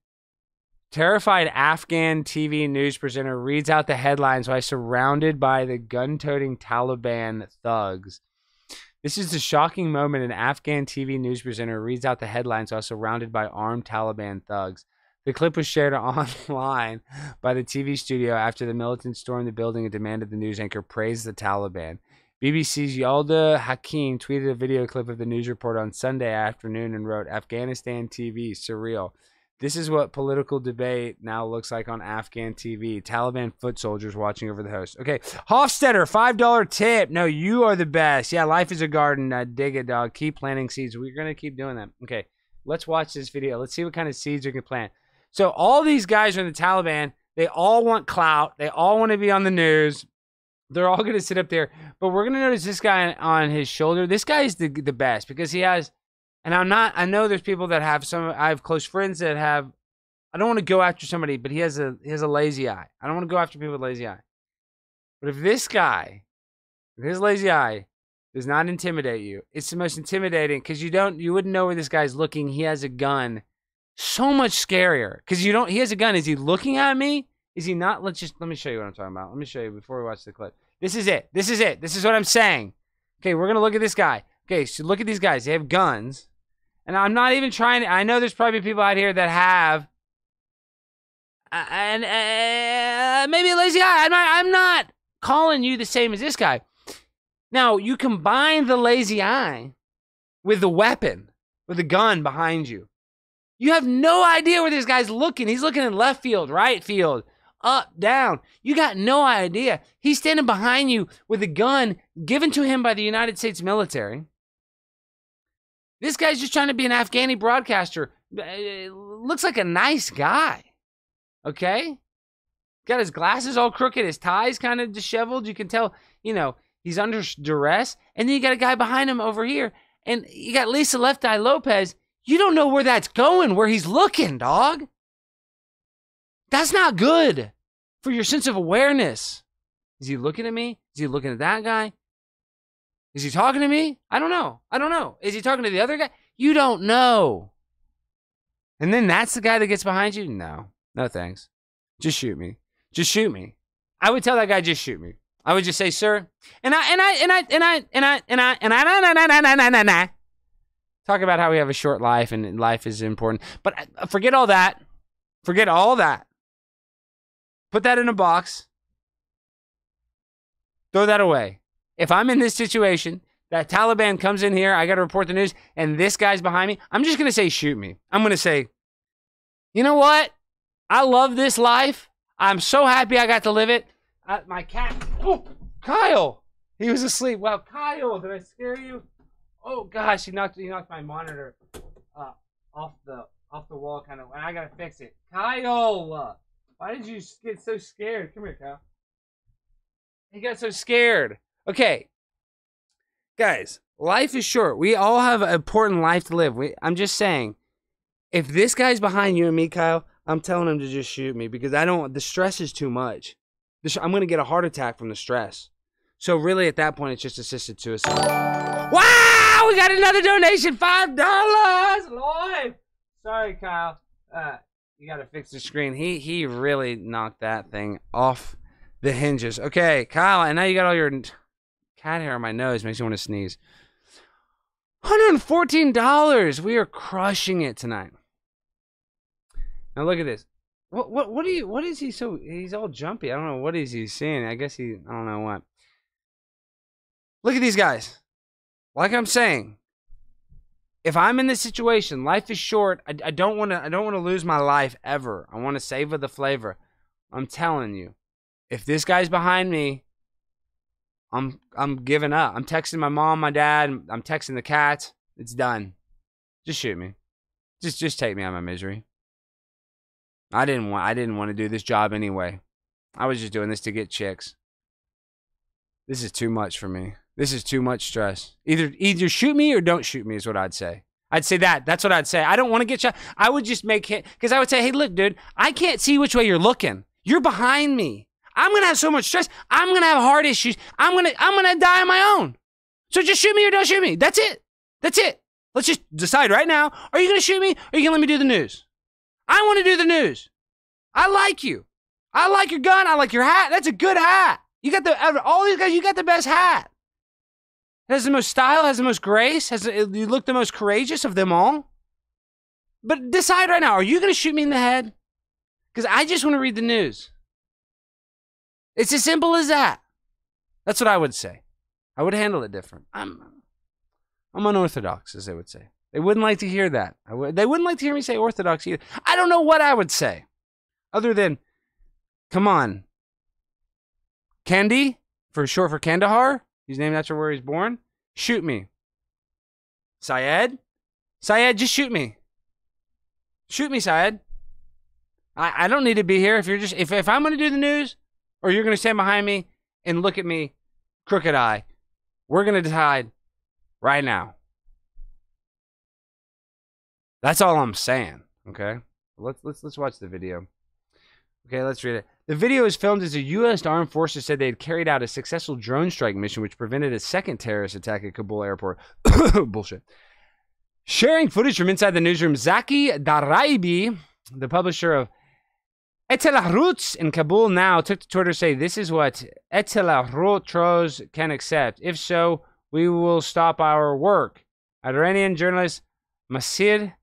Terrified Afghan TV news presenter reads out the headlines while surrounded by the gun-toting Taliban thugs. This is a shocking moment. An Afghan TV news presenter reads out the headlines while surrounded by armed Taliban thugs. The clip was shared [laughs] online by the TV studio after the militants stormed the building and demanded the news anchor praise the Taliban. BBC's Yalda Hakim tweeted a video clip of the news report on Sunday afternoon and wrote, Afghanistan TV, surreal. This is what political debate now looks like on Afghan TV. Taliban foot soldiers watching over the host. Okay, Hofstetter, $5 tip. No, you are the best. Yeah, life is a garden. Uh, dig it, dog. Keep planting seeds. We're to keep doing that. Okay, let's watch this video. Let's see what kind of seeds we can plant. So all these guys are in the Taliban. They all want clout. They all want to be on the news. They're all to sit up there. But we're to notice this guy on his shoulder. This guy is the, the best because he has, and I'm not, I know there's people that have some, I have close friends that have, I don't want to go after somebody, but he has a, he has a lazy eye. I don't want to go after people with lazy eye. But if this guy, if his lazy eye does not intimidate you, it's the most intimidating because you don't, you wouldn't know where this guy's looking. He has a gun so much scarier because you don't. He has a gun. Is he looking at me? Is he not? Let's just let me show you what I'm talking about. Let me show you before we watch the clip. This is it. This is it. This is what I'm saying. Okay, we're gonna look at this guy. Okay, so look at these guys. They have guns, and I'm not even trying. To, I know there's probably people out here that have, uh, and uh, maybe a lazy eye. I'm not. I'm not calling you the same as this guy. Now you combine the lazy eye with the weapon, with the gun behind you. You have no idea where this guy's looking. He's looking in left field, right field, up, down. You got no idea. He's standing behind you with a gun given to him by the United States military. This guy's just trying to be an Afghani broadcaster. Uh, looks like a nice guy. Okay? Got his glasses all crooked, his tie's kind of disheveled. You can tell, you know, he's under duress. And then you got a guy behind him over here. And you got Lisa Left Eye Lopez you don't know where that's going, where he's looking, dog. That's not good for your sense of awareness. Is he looking at me? Is he looking at that guy? Is he talking to me? I don't know. I don't know. Is he talking to the other guy? You don't know. And then that's the guy that gets behind you? No. No thanks. Just shoot me. Just shoot me. I would tell that guy just shoot me. I would just say, "Sir." And I and I and I and I and I and I and I and I and I and I and I talk about how we have a short life and life is important. But uh, forget all that. Forget all that. Put that in a box. throw that away. If I'm in this situation, that Taliban comes in here, I got to report the news, and this guy's behind me, I'm just going to say, shoot me. I'm going to say, you know what? I love this life. I'm so happy I got to live it. Uh, my cat, oh, Kyle, he was asleep. Wow, Kyle, did I scare you? Oh gosh, he knocked he knocked my monitor uh, off the off the wall, kind of. And I gotta fix it. Kyle, why did you get so scared? Come here, Kyle. He got so scared. Okay, guys, life is short. We all have an important life to live. We, I'm just saying, if this guy's behind you and me, Kyle, I'm telling him to just shoot me because I don't. The stress is too much. I'm gonna get a heart attack from the stress. So really, at that point, it's just assisted suicide. Wow! We got another donation, five dollars live. Sorry, Kyle. Uh, you gotta fix the screen. He he really knocked that thing off the hinges. Okay, Kyle, and now you got all your cat hair on my nose. Makes me want to sneeze. $114. We are crushing it tonight. Now look at this. What what what do you what is he so he's all jumpy. I don't know what is he seeing. I guess he I don't know what. Look at these guys. Like I'm saying, if I'm in this situation, life is short. I, I don't want to. I don't want to lose my life ever. I want to savor the flavor. I'm telling you, if this guy's behind me, I'm I'm giving up. I'm texting my mom, my dad. I'm texting the cats. It's done. Just shoot me. Just just take me out of my misery. I didn't want. I didn't want to do this job anyway. I was just doing this to get chicks. This is too much for me. This is too much stress. Either either shoot me or don't shoot me is what I'd say. I'd say that. That's what I'd say. I don't want to get shot. I would just make it because I would say, hey, look, dude, I can't see which way you're looking. You're behind me. I'm gonna have so much stress. I'm gonna have heart issues. I'm gonna I'm gonna die on my own. So just shoot me or don't shoot me. That's it. That's it. Let's just decide right now. Are you gonna shoot me or are you gonna let me do the news? I want to do the news. I like you. I like your gun. I like your hat. That's a good hat. You got the all these guys. You got the best hat has the most style, has the most grace, has you look the most courageous of them all. But decide right now: Are you to shoot me in the head? Because I just want to read the news. It's as simple as that. That's what I would say. I would handle it different. I'm, I'm unorthodox, as they would say. They wouldn't like to hear that. they wouldn't like to hear me say orthodox either. I don't know what I would say, other than, come on, Candy for short for Kandahar. He's named after where he's born. Shoot me. Syed? Syed, just shoot me. Shoot me, Syed. I, I don't need to be here if you're just if, if I'm gonna do the news or you're gonna stand behind me and look at me crooked eye, we're gonna decide right now. That's all I'm saying. Okay? Let's let's let's watch the video. Okay, let's read it. The video is filmed as the U.S. Armed Forces said they had carried out a successful drone strike mission which prevented a second terrorist attack at Kabul airport. [coughs] Bullshit. Sharing footage from inside the newsroom, Zaki Daryabi, the publisher of Etel in Kabul now, took to Twitter to say, This is what Etel can accept. If so, we will stop our work. Iranian journalist Masih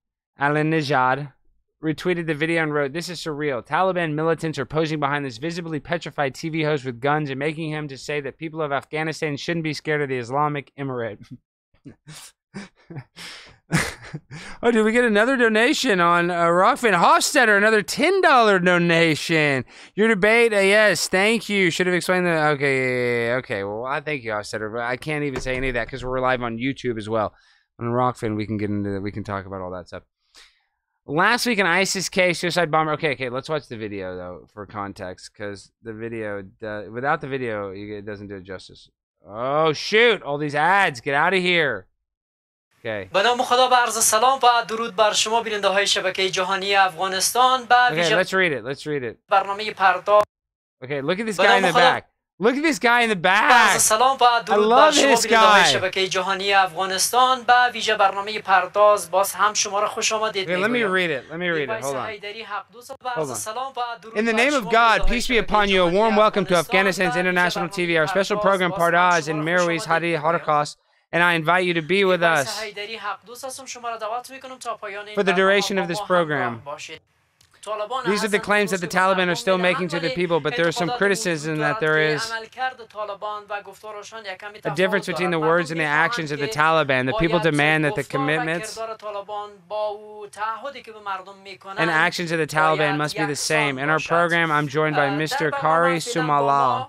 Alinejad retweeted the video and wrote, This is surreal. Taliban militants are posing behind this visibly petrified TV host with guns and making him to say that people of Afghanistan shouldn't be scared of the Islamic Emirate. [laughs] [laughs] oh, did we get another donation on uh, Rokfin Hofstetter? Another ten dollar donation. Your debate, uh, yes, thank you. Should have explained that. Okay, yeah, yeah, okay. Well, I thank you, Hofstetter. But I can't even say any of that because we're live on YouTube as well. On Rokfin, we can get into that. we can talk about all that stuff. Last week, an ISIS case, suicide bomber. Okay, okay, let's watch the video though for context, because the video, does, without the video, it doesn't do it justice. Oh shoot! All these ads, get out of here. Okay. به نام خدا به عرض سلام و درود بر شما بیننده های شبکه جهانی افغانستان به Okay, let's read it. Let's read it. برنامه پرداخت Okay, look at this guy in the back. Look at this guy in the back. سلام و درود بر شما بیننده شبکه جهانی افغانستان به ویژه برنامه پرداز باز هم شما را خوش آمدید okay, let me read it. Let me read it. Hold on. Hold on. In the name of God, peace be upon you. A warm welcome to Afghanistan's International TV, our special program Pardaz in Mirwis Hadi Holocaust. and I invite you to be with us for the duration of this program. These are the claims that the Taliban are still making to the people, but there is some criticism that there is a difference between the words and the actions of the Taliban. The people demand that the commitments and actions of the Taliban must be the same. In our program, I'm joined by Mr. Kari Sumala.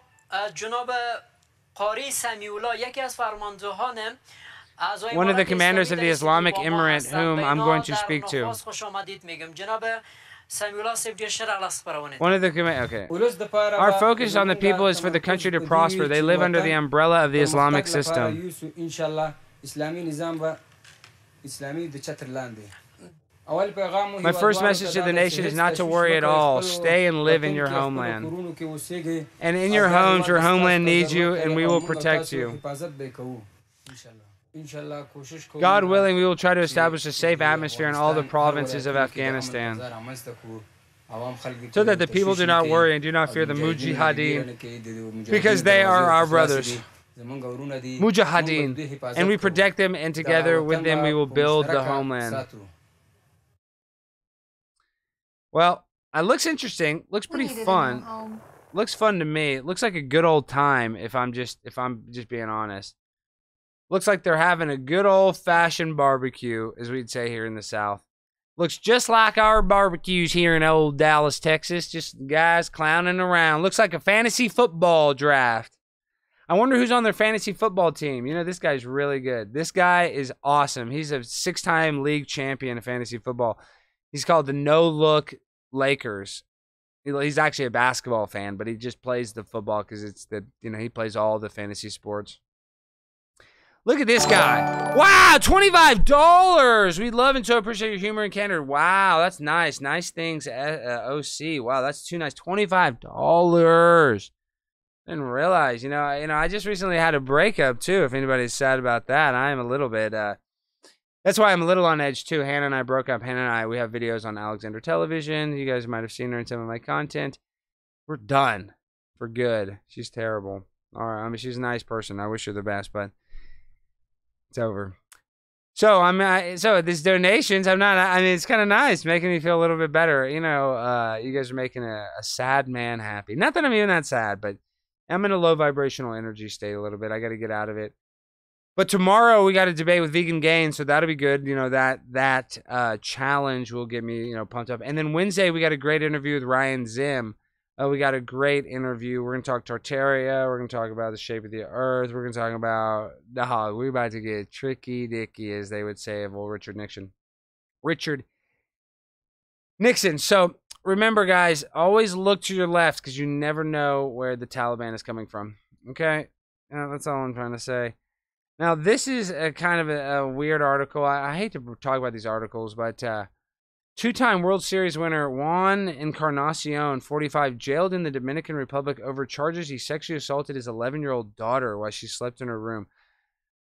One of the commanders of the Islamic Emirate whom I'm going to speak to. One of the okay. Our focus on the people is for the country to prosper. They live under the umbrella of the Islamic system. My first message to the nation is not to worry at all. Stay and live in your homeland. And in your homes, your homeland needs you, and we will protect you. God willing, we will try to establish a safe atmosphere in all the provinces of Afghanistan so that the people do not worry and do not fear the mujahideen because they are our brothers. Mujahideen. And we protect them, and together with them we will build the homeland. Well, it looks interesting. Looks pretty fun. Looks fun to me. It looks like a good old time if I'm just if I'm just being honest. Looks like they're having a good old fashioned barbecue, as we'd say here in the South. Looks just like our barbecues here in old Dallas, Texas. Just guys clowning around. Looks like a fantasy football draft. I wonder who's on their fantasy football team. You know, this guy's really good. This guy is awesome. He's a six time league champion of fantasy football. He's called the No Look Lakers. He's actually a basketball fan, but he just plays the football because it's the, you know, he plays all the fantasy sports. Look at this guy. Wow, $25. We love and so appreciate your humor and candor. Wow, that's nice. Nice things, uh, uh OC. Wow, that's too nice. $25. Didn't realize, you know, you know, I just recently had a breakup too. If anybody's sad about that, I am a little bit uh that's why I'm a little on edge too. Hannah and I broke up. Hannah and I, we have videos on Alexander Television. You guys might have seen her in some of my content. We're done for good. She's terrible. All right, I mean, she's a nice person. I wish her the best, but it's over. So I'm uh, so these donations. I'm not. I mean, it's kind of nice, making me feel a little bit better. You know, uh, you guys are making a, a sad man happy. Not that I'm even that sad, but I'm in a low vibrational energy state a little bit. I got to get out of it. But tomorrow we got a debate with Vegan Gain, so that'll be good. You know that that uh, challenge will get me you know pumped up. And then Wednesday we got a great interview with Ryan Zim. Uh, we got a great interview. We're to talk Tartaria. We're to talk about the shape of the earth. We're to talk about the hog. We're about to get tricky dicky, as they would say of old Richard Nixon. Richard Nixon. So remember, guys, always look to your left because you never know where the Taliban is coming from. Okay? That's all I'm trying to say. Now, this is a kind of a, a weird article. I, I, hate to talk about these articles, but uh, Two time World Series winner Juan Encarnacion, 45, jailed in the Dominican Republic over charges he sexually assaulted his 11 year old daughter while she slept in her room.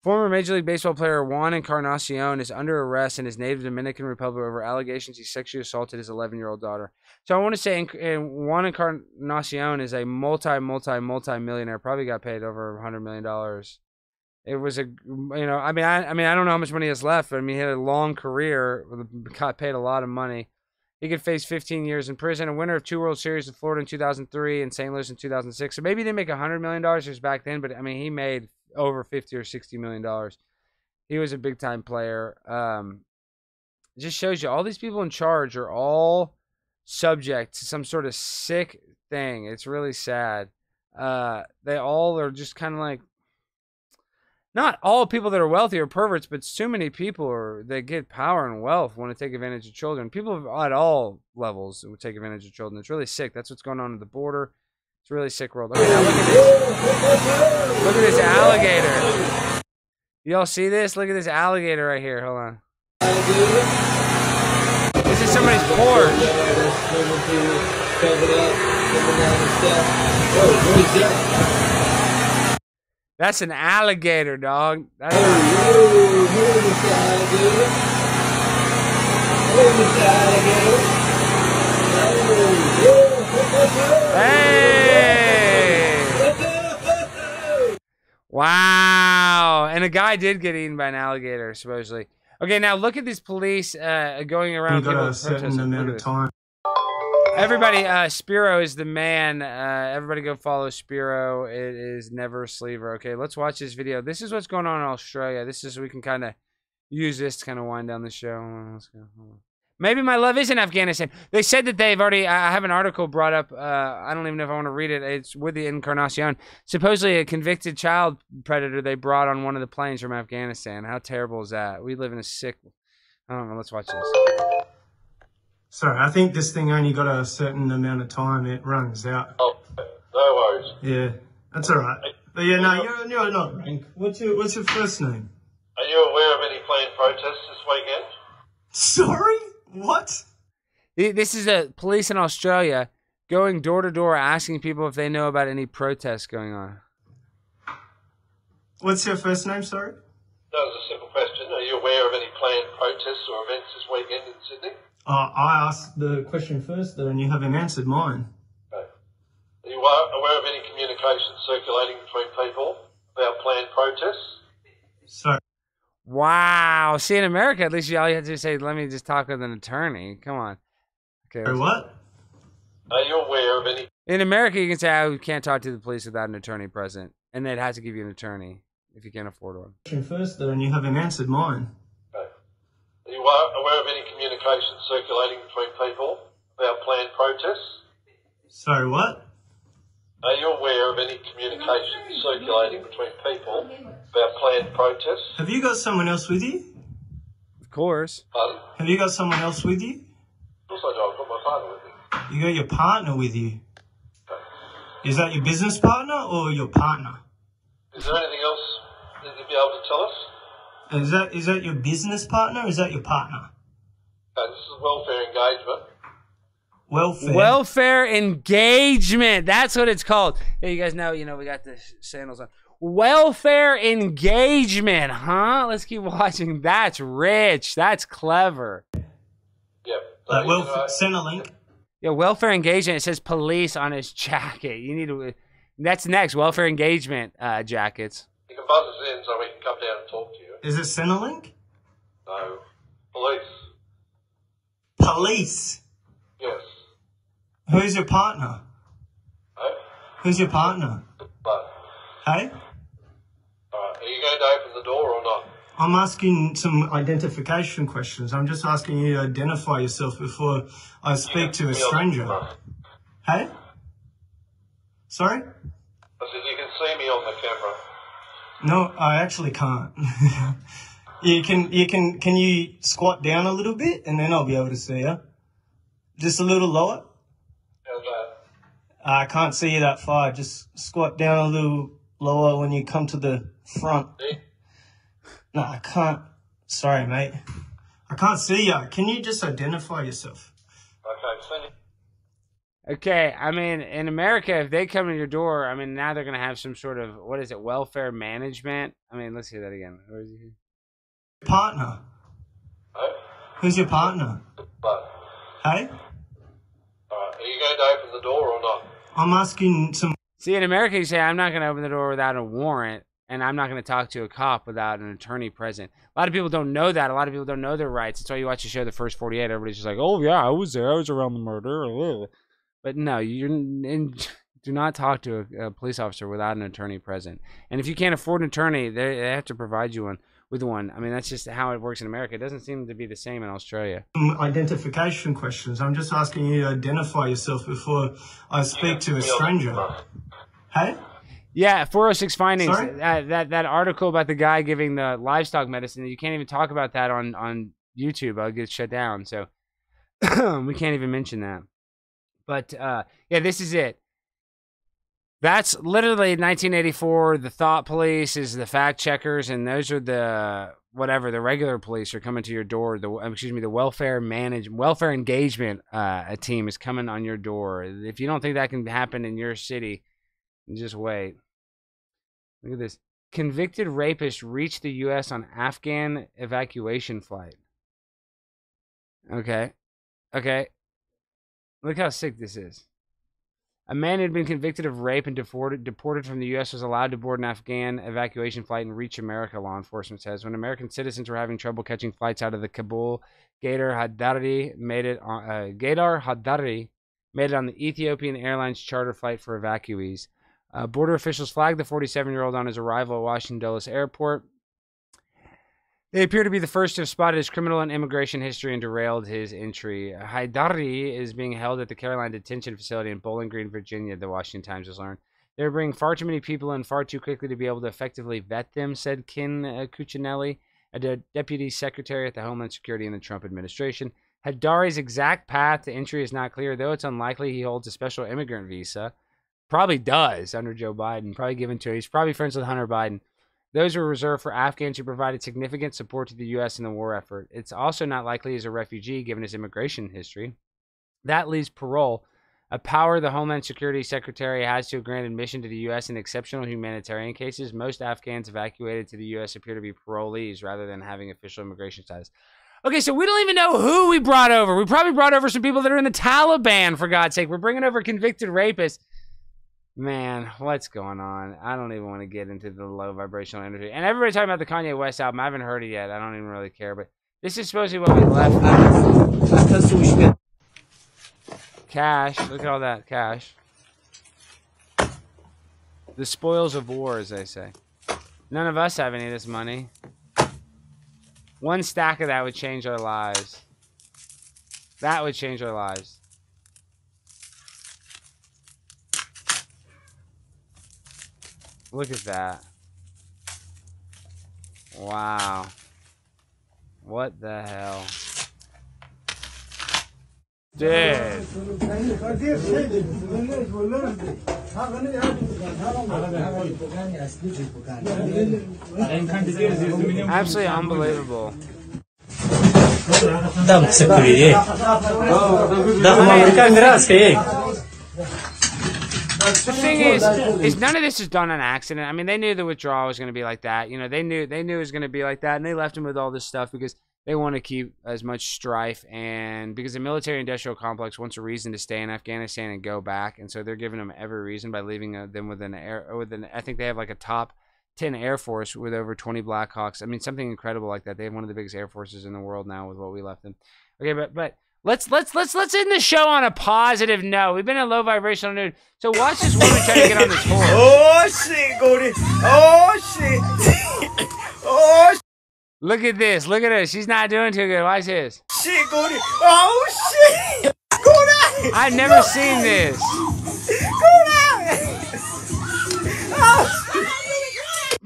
Former Major League Baseball player Juan Encarnacion is under arrest in his native Dominican Republic over allegations he sexually assaulted his 11 year old daughter. So I want to say Juan Encarnacion is a multi, multi, multi millionaire, probably got paid over $100 million it was a you know I mean I I mean I don't know how much money he has left. But I mean he had a long career, got paid a lot of money. He could face 15 years in prison. A winner of two World Series in Florida in 2003 and St. Louis in 2006. So maybe he didn't make 100 million dollars back then, but I mean he made over 50 or 60 million dollars. He was a big time player. Um, it just shows you all these people in charge are all subject to some sort of sick thing. It's really sad. Uh, they all are just kind of like not all people that are wealthy are perverts, but too many people are that get power and wealth want to take advantage of children. People at all levels would take advantage of children. It's really sick. That's what's going on at the border. It's a really sick world. Okay, now look at this. Look at this alligator. Y'all see this? Look at this alligator right here. Hold on. This is somebody's porch. That's an alligator, dog. That's Hey! Wow! And a guy did get eaten by an alligator, supposedly. Okay, now look at these police uh, going around. You got a certain amount of time. Everybody, uh, Spiro is the man. Uh, everybody go follow Spiro. It is never sleever. Okay, let's watch this video. This is what's going on in Australia. This is we can kind of use this to kind of wind down the show. Maybe my love is in Afghanistan. They said that they've already. I have an article brought up. Uh, I don't even know if I want to read it. It's with the Encarnacion. Supposedly, a convicted child predator they brought on one of the planes from Afghanistan. How terrible is that? We live in a sick. I don't know. Let's watch this. Sorry, I think this thing only got a certain amount of time. It runs out. Oh, no worries. Yeah, that's all right. But yeah, no, you're, you're not rank. What's your What's your first name? Are you aware of any planned protests this weekend? Sorry, what? This is a police in Australia going door to door asking people if they know about any protests going on. What's your first name? Sorry. That was a simple question. Are you aware of any planned protests or events this weekend in Sydney? Uh, I asked the question first, though, and you haven't answered mine. Okay. Are you aware of any communication circulating between people about planned protests? Sorry. Wow. See, in America, at least you all you have to say, let me just talk with an attorney. Come on. Okay. what? Are you aware of any? In America, you can say, I can't talk to the police without an attorney present. And they'd have to give you an attorney if you can't afford one. Question first, though, and you haven't answered mine. Okay. Are you aware of any communication circulating between people about planned protests? Sorry, what? Are you aware of any communication circulating between people about planned protests? Have you got someone else with you? Of course. Pardon? Have you got someone else with you? Of course I do. I've got my partner with me. You got your partner with you. Okay. Is that your business partner or your partner? Is there anything else that you'd be able to tell us? Is that is that your business partner or is that your partner? Okay, this is welfare engagement. Welfare. Welfare engagement. That's what it's called. Hey, you guys know, you know, we got the sandals on. Welfare engagement, huh? Let's keep [laughs] watching. That's rich. That's clever. Yep. Uh, welfare. Send a link. Yeah, welfare engagement. It says police on his jacket. You need to. That's next. Welfare engagement uh, jackets. You can buzz us in so we can come down and talk to you. Is it send a link? No. Police. Police. Yes. Who's your partner? Hey? Who's your partner? But, Hey? alright, are you going to open the door or not? I'm asking some identification questions. I'm just asking you to identify yourself before I speak to a See me on the stranger. Hey? Sorry? I said you can see me on the camera. No, I actually can't. [laughs] you can, you can, can you squat down a little bit and then I'll be able to see you? Just a little lower? How's? Uh, I can't see you that far. Just squat down a little lower when you come to the front. No, I can't. Sorry, mate. I can't see you. Can you just identify yourself? Okay. Okay, I mean, in America, if they come to your door, I mean, now they're gonna have some sort of what is it, welfare management? I mean, let's hear that again. Where is he? Partner. Hey? Who's your partner? But, Hey? alright, are you going to open the door or not? I'm asking some. See, in America, you say, I'm not going to open the door without a warrant, and I'm not going to talk to a cop without an attorney present. A lot of people don't know that. A lot of people don't know their rights. That's why you watch the show The First 48. Everybody's just like, oh, yeah, I was there. I was around the murder. But no, you're in, [laughs] do not talk to a, a police officer without an attorney present. And if you can't afford an attorney, they, they have to provide you one with one. I mean, that's just how it works in America. It doesn't seem to be the same in Australia. Um, identification questions. I'm just asking you to identify yourself before I speak to a stranger. Hey? Yeah, 406 findings. Sorry? That, that that article about the guy giving the livestock medicine. You can't even talk about that on on YouTube. I'll get shut down. So [coughs] we can't even mention that. But uh, yeah, this is it. That's literally 1984. The thought police is the fact checkers, and those are the whatever the regular police are coming to your door. The excuse me, the welfare manage welfare engagement uh, team is coming on your door. If you don't think that can happen in your city, just wait. Look at this. Convicted rapist reached the U.S. on Afghan evacuation flight. Okay. Okay. Look how sick this is. A man who had been convicted of rape and deported, deported from the U.S. was allowed to board an Afghan evacuation flight and reach America, law enforcement says. When American citizens were having trouble catching flights out of the Kabul, Gator Haidari made it on, uh, Gator Haidari made it on the Ethiopian Airlines charter flight for evacuees. Uh, border officials flagged the 47 year old on his arrival at Washington Dulles Airport. They appear to be the first to have spotted his criminal and immigration history and derailed his entry. Haidari is being held at the Caroline Detention Facility in Bowling Green, Virginia, the Washington Times has learned. They're bringing far too many people in far too quickly to be able to effectively vet them, said Ken uh, Cuccinelli, a de- deputy secretary at the Homeland Security in the Trump administration. Haidari's exact path to entry is not clear, though it's unlikely he holds a special immigrant visa. Probably does under Joe Biden. Probably given to. him. He's probably friends with Hunter Biden. Those were reserved for Afghans who provided significant support to the U.S. in the war effort. It's also not likely he's a refugee given his immigration history. That leaves parole, a power the Homeland Security Secretary has to grant admission to the U.S. in exceptional humanitarian cases. Most Afghans evacuated to the U.S. appear to be parolees rather than having official immigration status. Okay, so we don't even know who we brought over. We probably brought over some people that are in the Taliban, for God's sake. We're bringing over convicted rapists. Man, what's going on? I don't even want to get into the low vibrational energy. And everybody's talking about the Kanye West album. I haven't heard it yet. I don't even really care. But this is supposed to be what we left. Cash. Look at all that cash. The spoils of war, as they say. None of us have any of this money. One stack of that would change our lives. That would change our lives. Look at that. Wow. What the hell? Dude. Absolutely unbelievable. Dam sekuri. Dam Amerika miras kayak. Thing is, is none of this is done on accident. I mean, they knew the withdrawal was going to be like that. You know, they knew they knew it was going to be like that, and they left him with all this stuff because they want to keep as much strife and because the military-industrial complex wants a reason to stay in Afghanistan and go back, and so they're giving them every reason by leaving uh, them with an air with an. I think they have like a top. 10 Air Force with over 20 Blackhawks. I mean, something incredible like that. They have one of the biggest air forces in the world now with what we left them. Okay, but but Let's let's let's let's end the show on a positive note. We've been a low vibrational mood, so watch this woman try to get on this horse. [laughs] Oh shit, Goldie! Oh shit! [laughs] oh shit. Look at this. Look at her. She's not doing too good. Watch this. Shit, Goldie! Oh shit! [laughs] Goldie! I've never seen this.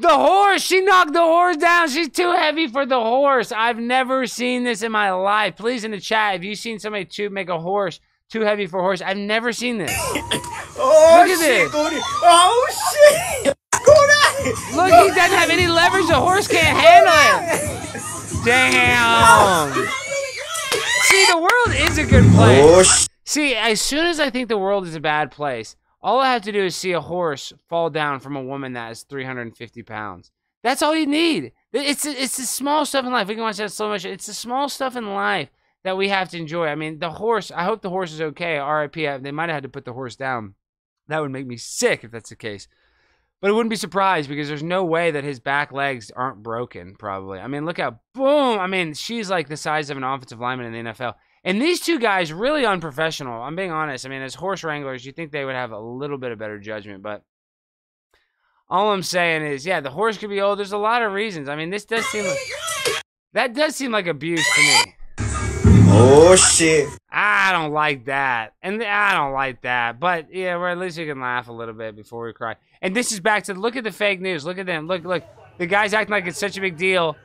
The horse! She knocked the horse down. She's too heavy for the horse. I've never seen this in my life. Please, in the chat, have you seen somebody to make a horse too heavy for a horse? I've never seen this. [laughs] oh, Look at shit, this. Oh shit! Look, he doesn't have any leverage. The horse can't handle it. Damn. See, the world is a good place. Oh! See, as soon as I think the world is a bad place, all I have to do is see a horse fall down from a woman that is 350 pounds. That's all you need. It's it's the small stuff in life. We can watch that slow motion. It's the small stuff in life that we have to enjoy. I mean, the horse. I hope the horse is okay. R.I.P. Uh, they might have had to put the horse down. That would make me sick if that's the case. But I wouldn't be surprised because there's no way that his back legs aren't broken. Probably. I mean, look how boom. I mean, she's like the size of an offensive lineman in the NFL. And these two guys really unprofessional. I'm being honest. I mean, as horse wranglers, you think they would have a little bit of better judgment, but all I'm saying is, yeah, the horse could be old. There's a lot of reasons. I mean, this does seem like that does seem like abuse to me. Oh shit! I don't like that, and I don't like that. But yeah, well, at least we can laugh a little bit before we cry. And this is back to look at the fake news. Look at them. Look, look. The guys acting like it's such a big deal.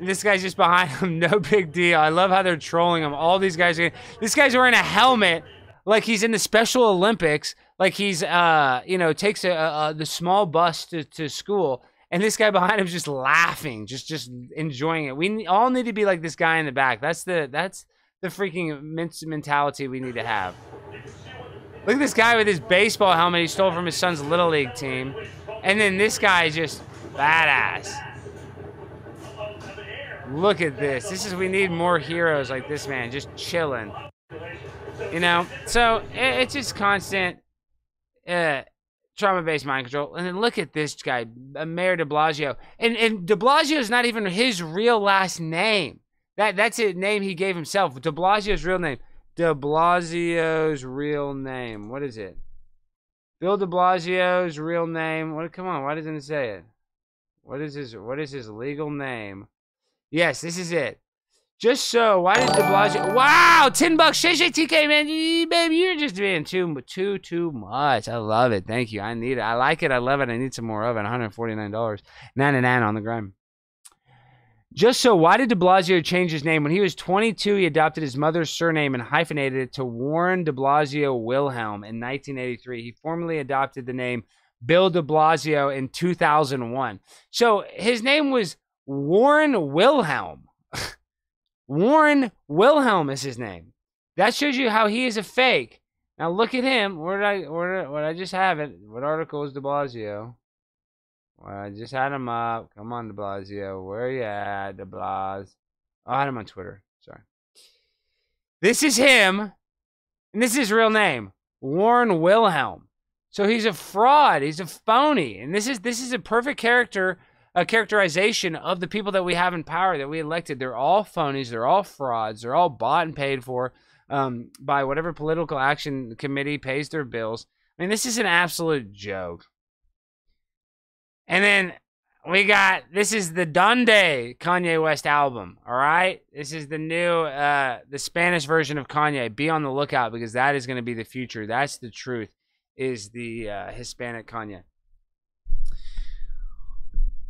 This guy's just behind him. [laughs] No big deal. I love how they're trolling him. All these guys. Are, this guy's wearing a helmet like he's in the Special Olympics. Like he's, uh, you know, takes a, a, the small bus to, to school. And this guy behind him's just laughing, just just enjoying it. We all need to be like this guy in the back. That's the that's the freaking mentality we need to have. Look at this guy with his baseball helmet he stole from his son's little league team, and then this guy is just badass. Look at this. This is we need more heroes like this man, just chilling. You know, so it, it's just constant uh, trauma-based mind control. And then look at this guy, Mayor De Blasio, and and De Blasio is not even his real last name. That that's a name he gave himself. De Blasio's real name. de Blasio's real name? What is it? Bill de Blasio's real name. What? Come on, why doesn't it say it? What is his What is his legal name? Yes, this is it. Just so, why did De Blasio? Wow, ten bucks, Shay TK man, baby, you're just being too, too, too much. I love it. Thank you. I need it. I like it. I love it. I need some more of it. One hundred forty nine dollars, ninety nine on the gram. Just so, why did de Blasio change his name? When he was 22, he adopted his mother's surname and hyphenated it to Warren de Blasio Wilhelm in 1983. He formally adopted the name Bill de Blasio in 2001. So his name was Warren Wilhelm. Warren Wilhelm is his name. That shows you how he is a fake. Now look at him. Where did I where did, where did I just have it? What article is de Blasio? Well, I just had him up. Come on, De Blasio. Where are you at, De Blas? Oh, I had him on Twitter. Sorry. This is him, and this is his real name, Warren Wilhelm. So he's a fraud. He's a phony, and this is this is a perfect character, a characterization of the people that we have in power that we elected. They're all phonies. They're all frauds. They're all bought and paid for um, by whatever political action committee pays their bills. I mean, this is an absolute joke. And then we got this is the Donde Kanye West album. All right, this is the new uh the Spanish version of Kanye. Be on the lookout because that is going to be the future. That's the truth. Is the uh, Hispanic Kanye.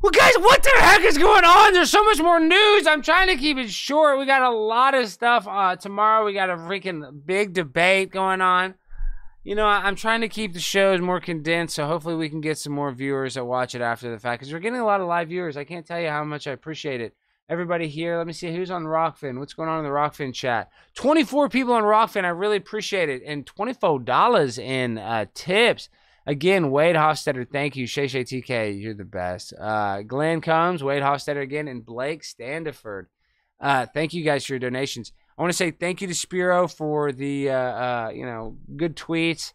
Well, guys, what the heck is going on? There's so much more news. I'm trying to keep it short. We got a lot of stuff. Uh, tomorrow, we got a freaking big debate going on you know, I'm trying to keep the shows more condensed, so hopefully we can get some more viewers that watch it after the fact. Because we're getting a lot of live viewers. I can't tell you how much I appreciate it. Everybody here, let me see who's on Rokfin. What's going on in the Rokfin chat? 24 people on Rokfin. I really appreciate it. And $24 in uh, tips. Again, Wade Hofstetter, thank you. Shay Shay TK, you're the best. Uh, Glenn Combs, Wade Hofstetter again, and Blake Standiford. Uh, thank you guys for your donations. I want to say thank you to Spiro for the uh, uh, you know good tweets.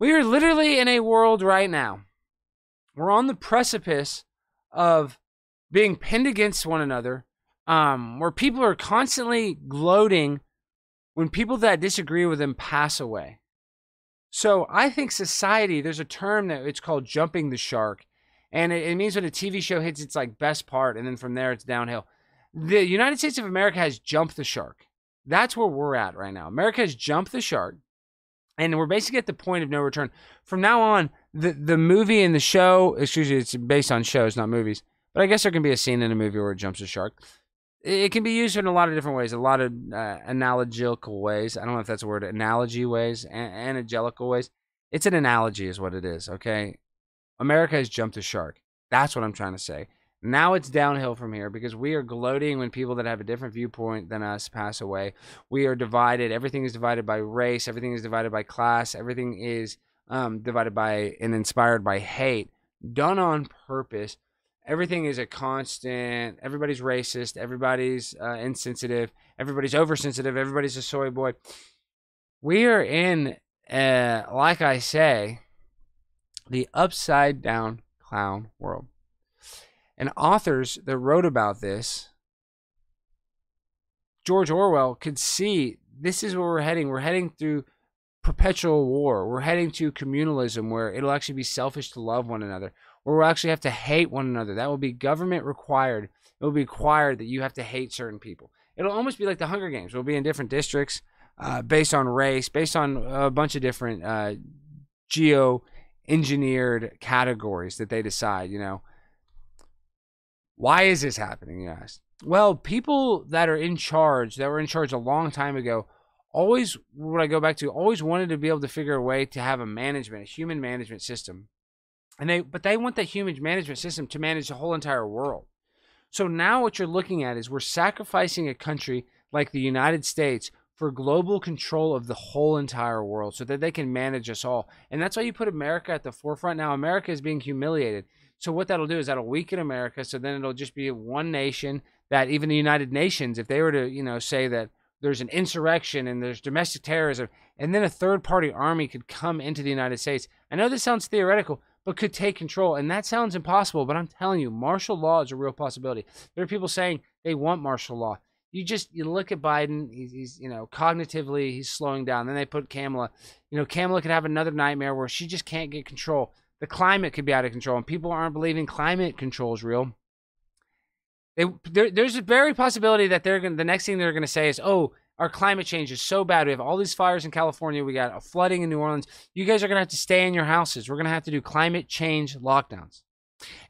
We are literally in a world right now. We're on the precipice of being pinned against one another, um, where people are constantly gloating when people that disagree with them pass away. So I think society, there's a term that it's called jumping the shark. And it, it means when a TV show hits its like best part, and then from there it's downhill the United States of America has jumped the shark. That's where we're at right now. America has jumped the shark, and we're basically at the point of no return. From now on, the the movie and the show, excuse me, it's based on shows, not movies. But I guess there can be a scene in a movie where it jumps a shark. It can be used in a lot of different ways, a lot of uh, analogical ways. I don't know if that's a word, analogy ways, an- analogical ways. It's an analogy, is what it is. Okay, America has jumped the shark. That's what I'm trying to say. Now it's downhill from here because we are gloating when people that have a different viewpoint than us pass away. We are divided. Everything is divided by race. Everything is divided by class. Everything is um, divided by and inspired by hate, done on purpose. Everything is a constant. Everybody's racist. Everybody's uh, insensitive. Everybody's oversensitive. Everybody's a soy boy. We are in, uh, like I say, the upside down clown world. And authors that wrote about this, George Orwell could see this is where we're heading. We're heading through perpetual war. We're heading to communalism where it'll actually be selfish to love one another, where we'll actually have to hate one another. That will be government required. It will be required that you have to hate certain people. It'll almost be like the Hunger Games. We'll be in different districts uh, based on race, based on a bunch of different uh, geo engineered categories that they decide, you know. Why is this happening, you ask? Well, people that are in charge, that were in charge a long time ago, always, what I go back to, always wanted to be able to figure a way to have a management, a human management system. And they, but they want that human management system to manage the whole entire world. So now what you're looking at is we're sacrificing a country like the United States for global control of the whole entire world so that they can manage us all. And that's why you put America at the forefront. Now, America is being humiliated. So what that'll do is that'll weaken America. So then it'll just be one nation that even the United Nations, if they were to, you know, say that there's an insurrection and there's domestic terrorism, and then a third party army could come into the United States. I know this sounds theoretical, but could take control. And that sounds impossible, but I'm telling you, martial law is a real possibility. There are people saying they want martial law. you just you look at Biden. He's, he's you know cognitively he's slowing down. Then they put Kamala. You know Kamala could have another nightmare where she just can't get control. The climate could be out of control, and people aren't believing climate control is real. They, there, there's a very possibility that they're going. The next thing they're going to say is, "Oh, our climate change is so bad. We have all these fires in California. We got a flooding in New Orleans. You guys are going to have to stay in your houses. We're going to have to do climate change lockdowns."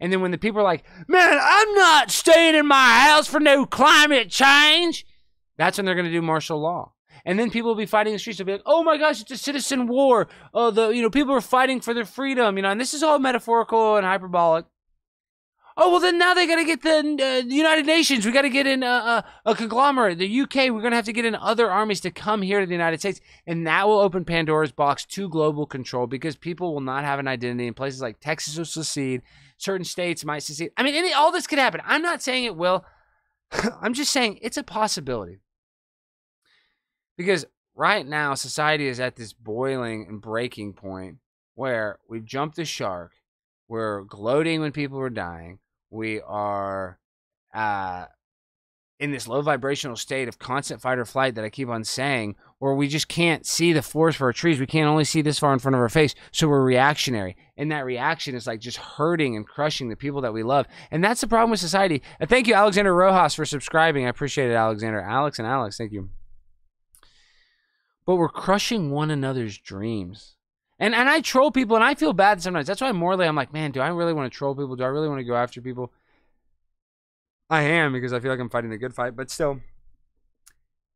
And then when the people are like, "Man, I'm not staying in my house for no climate change," that's when they're going to do martial law. And then people will be fighting in the streets. They'll be like, "Oh my gosh, it's a citizen war. Oh, the you know people are fighting for their freedom. You know, and this is all metaphorical and hyperbolic." Oh well, then now they got to get the, uh, United Nations. We got to get in a, a, a, conglomerate, the UK. We're gonna have to get in other armies to come here to the United States, and that will open Pandora's box to global control because people will not have an identity. In places like Texas will secede, certain states might secede. I mean, any, all this could happen. I'm not saying it will. [laughs] I'm just saying it's a possibility because right now society is at this boiling and breaking point where we've jumped the shark. We're gloating when people are dying we are uh, in this low vibrational state of constant fight or flight that I keep on saying, where we just can't see the forest for our trees. We can't only see this far in front of our face. So we're reactionary. And that reaction is like just hurting and crushing the people that we love. And that's the problem with society. Uh, thank you, Alexander Rojas, for subscribing. I appreciate it, Alexander. Alex and Alex, thank you. But we're crushing one another's dreams. And and I troll people and I feel bad sometimes. That's why morally I'm like, man, do I really want to troll people? Do I really want to go after people? I am because I feel like I'm fighting the good fight, but still.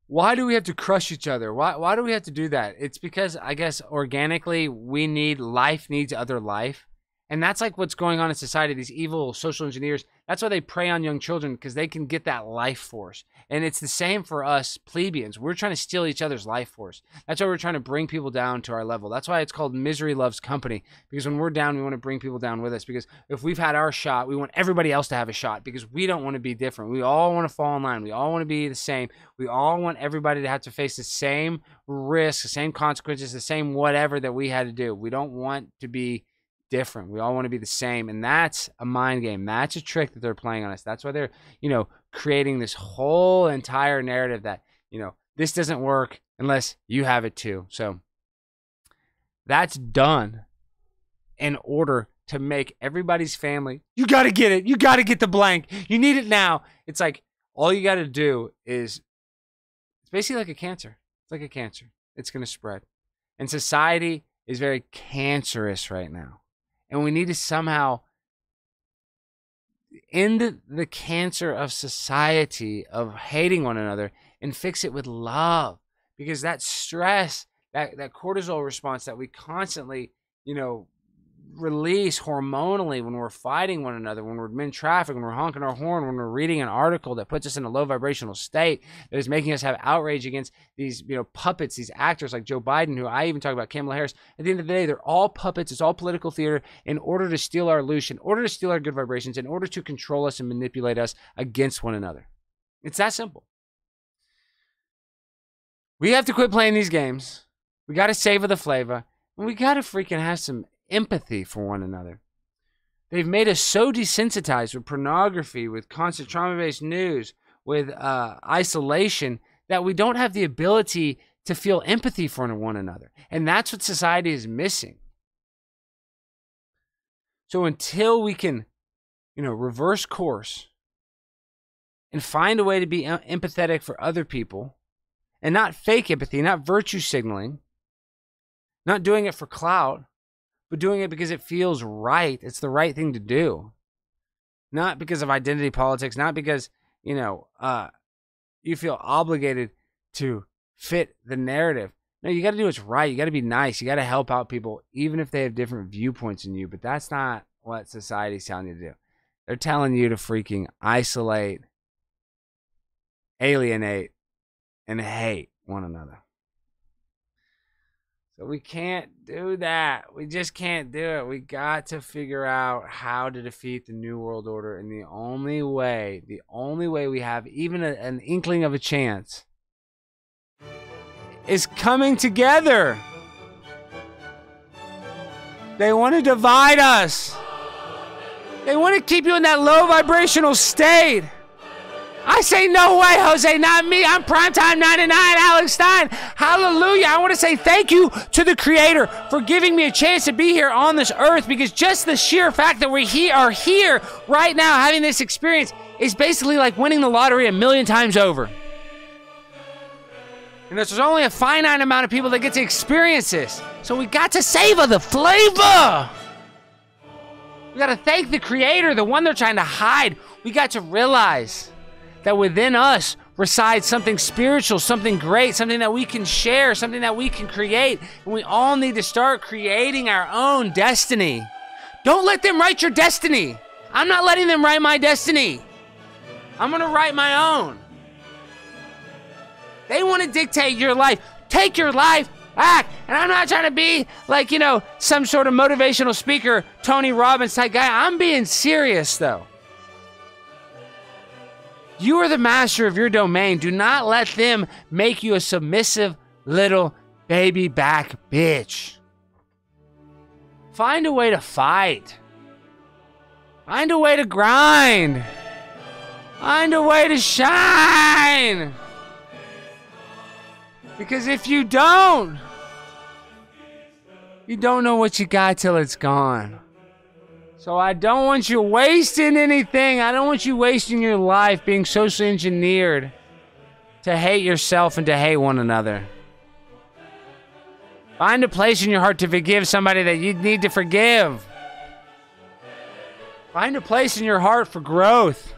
Why do we have to crush each other? Why why do we have to do that? It's because I guess organically we need life needs other life. And that's like what's going on in society. These evil social engineers, that's why they prey on young children because they can get that life force. And it's the same for us plebeians. We're trying to steal each other's life force. That's why we're trying to bring people down to our level. That's why it's called misery loves company. Because when we're down, we want to bring people down with us. Because if we've had our shot, we want everybody else to have a shot because we don't want to be different. We all want to fall in line. We all want to be the same. We all want everybody to have to face the same risks, the same consequences, the same whatever that we had to do. We don't want to be different. We all want to be the same. And that's a mind game. That's a trick that they're playing on us. That's why they're, you know, creating this whole entire narrative that, you know, this doesn't work unless you have it too. So that's done in order to make everybody's family. You got to get it. You got to get the blank. You need it now. It's like all you got to do is it's basically like a cancer. It's like a cancer. It's going to spread. And society is very cancerous right now and we need to somehow end the cancer of society of hating one another and fix it with love because that stress that that cortisol response that we constantly you know release hormonally when we're fighting one another, when we're in traffic, when we're honking our horn, when we're reading an article that puts us in a low vibrational state that is making us have outrage against these, you know, puppets, these actors like Joe Biden, who I even talk about Kamala Harris. At the end of the day, they're all puppets. It's all political theater in order to steal our illusion, in order to steal our good vibrations, in order to control us and manipulate us against one another. It's that simple. We have to quit playing these games. We got to savor the flavor. And we got to freaking have some empathy for one another. They've made us so desensitized with pornography, with constant trauma based news, with uh, isolation, that we don't have the ability to feel empathy for one another. And that's what society is missing. So until we can, you know, reverse course and find a way to be empathetic for other people and not fake empathy, not virtue signaling, not doing it for clout, but doing it because it feels right. It's the right thing to do. Not because of identity politics, not because, you know, uh, you feel obligated to fit the narrative. No, you got to do what's right. You got to be nice. You got to help out people, even if they have different viewpoints than you. But that's not what society's telling you to do. They're telling you to freaking isolate, alienate, and hate one another. So we can't do that. We just can't do it. We got to figure out how to defeat the New World Order. And the only way, the only way we have even a, an inkling of a chance is coming together. They want to divide us. They want to keep you in that low vibrational state. I say no way, Jose, not me. I'm primetime 99, Alex Stein. Hallelujah. I want to say thank you to the Creator for giving me a chance to be here on this earth because just the sheer fact that we he- are here right now having this experience is basically like winning the lottery a million times over. And there's only a finite amount of people that get to experience this. So we got to savor the flavor. We got to thank the Creator, the one they're trying to hide. We got to realize that within us resides something spiritual, something great, something that we can share, something that we can create. And we all need to start creating our own destiny. Don't let them write your destiny. I'm not letting them write my destiny. I'm going to write my own. They want to dictate your life. Take your life back. And I'm not trying to be like, you know, some sort of motivational speaker, Tony Robbins type guy. I'm being serious, though. You are the master of your domain. Do not let them make you a submissive little baby back bitch. Find a way to fight. Find a way to grind. Find a way to shine. Because if you don't, you don't know what you got till it's gone. So I don't want you wasting anything. I don't want you wasting your life being socially engineered to hate yourself and to hate one another. Find a place in your heart to forgive somebody that you need to forgive. Find a place in your heart for growth.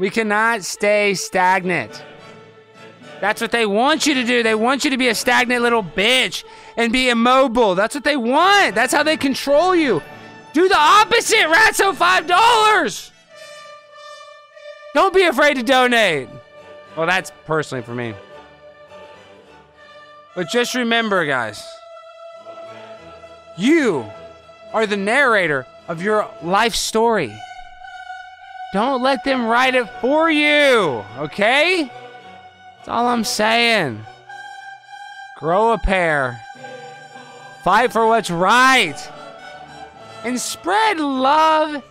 We cannot stay stagnant. That's what they want you to do. They want you to be a stagnant little bitch and be immobile. That's what they want. That's how they control you. Do the opposite, Ratso $5. Don't be afraid to donate. Well, that's personally for me. But just remember, guys, you are the narrator of your life story. Don't let them write it for you, okay? That's all I'm saying. Grow a pair. Fight for what's right. And spread love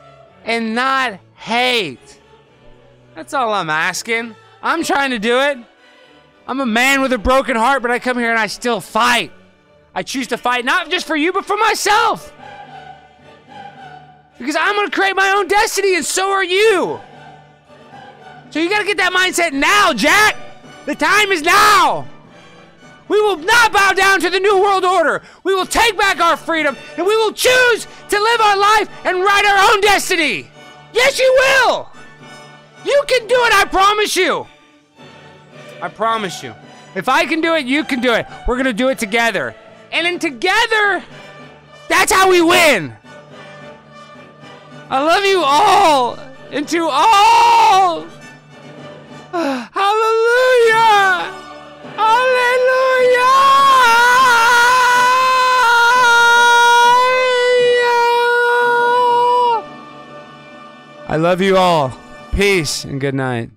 and not hate. That's all I'm asking. I'm trying to do it. I'm a man with a broken heart, but I come here and I still fight. I choose to fight not just for you, but for myself. Because I'm going to create my own destiny, and so are you. So you got to get that mindset now, Jack. The time is now. We will not bow down to the New World Order. We will take back our freedom, and we will choose to live our life and write our own destiny. Yes, you will. You can do it, I promise you. I promise you. If I can do it, you can do it. We're going to do it together. And then together, that's how we win. I love you all. And to all. [sighs] Hallelujah. Hallelujah. I love you all. Peace and good night.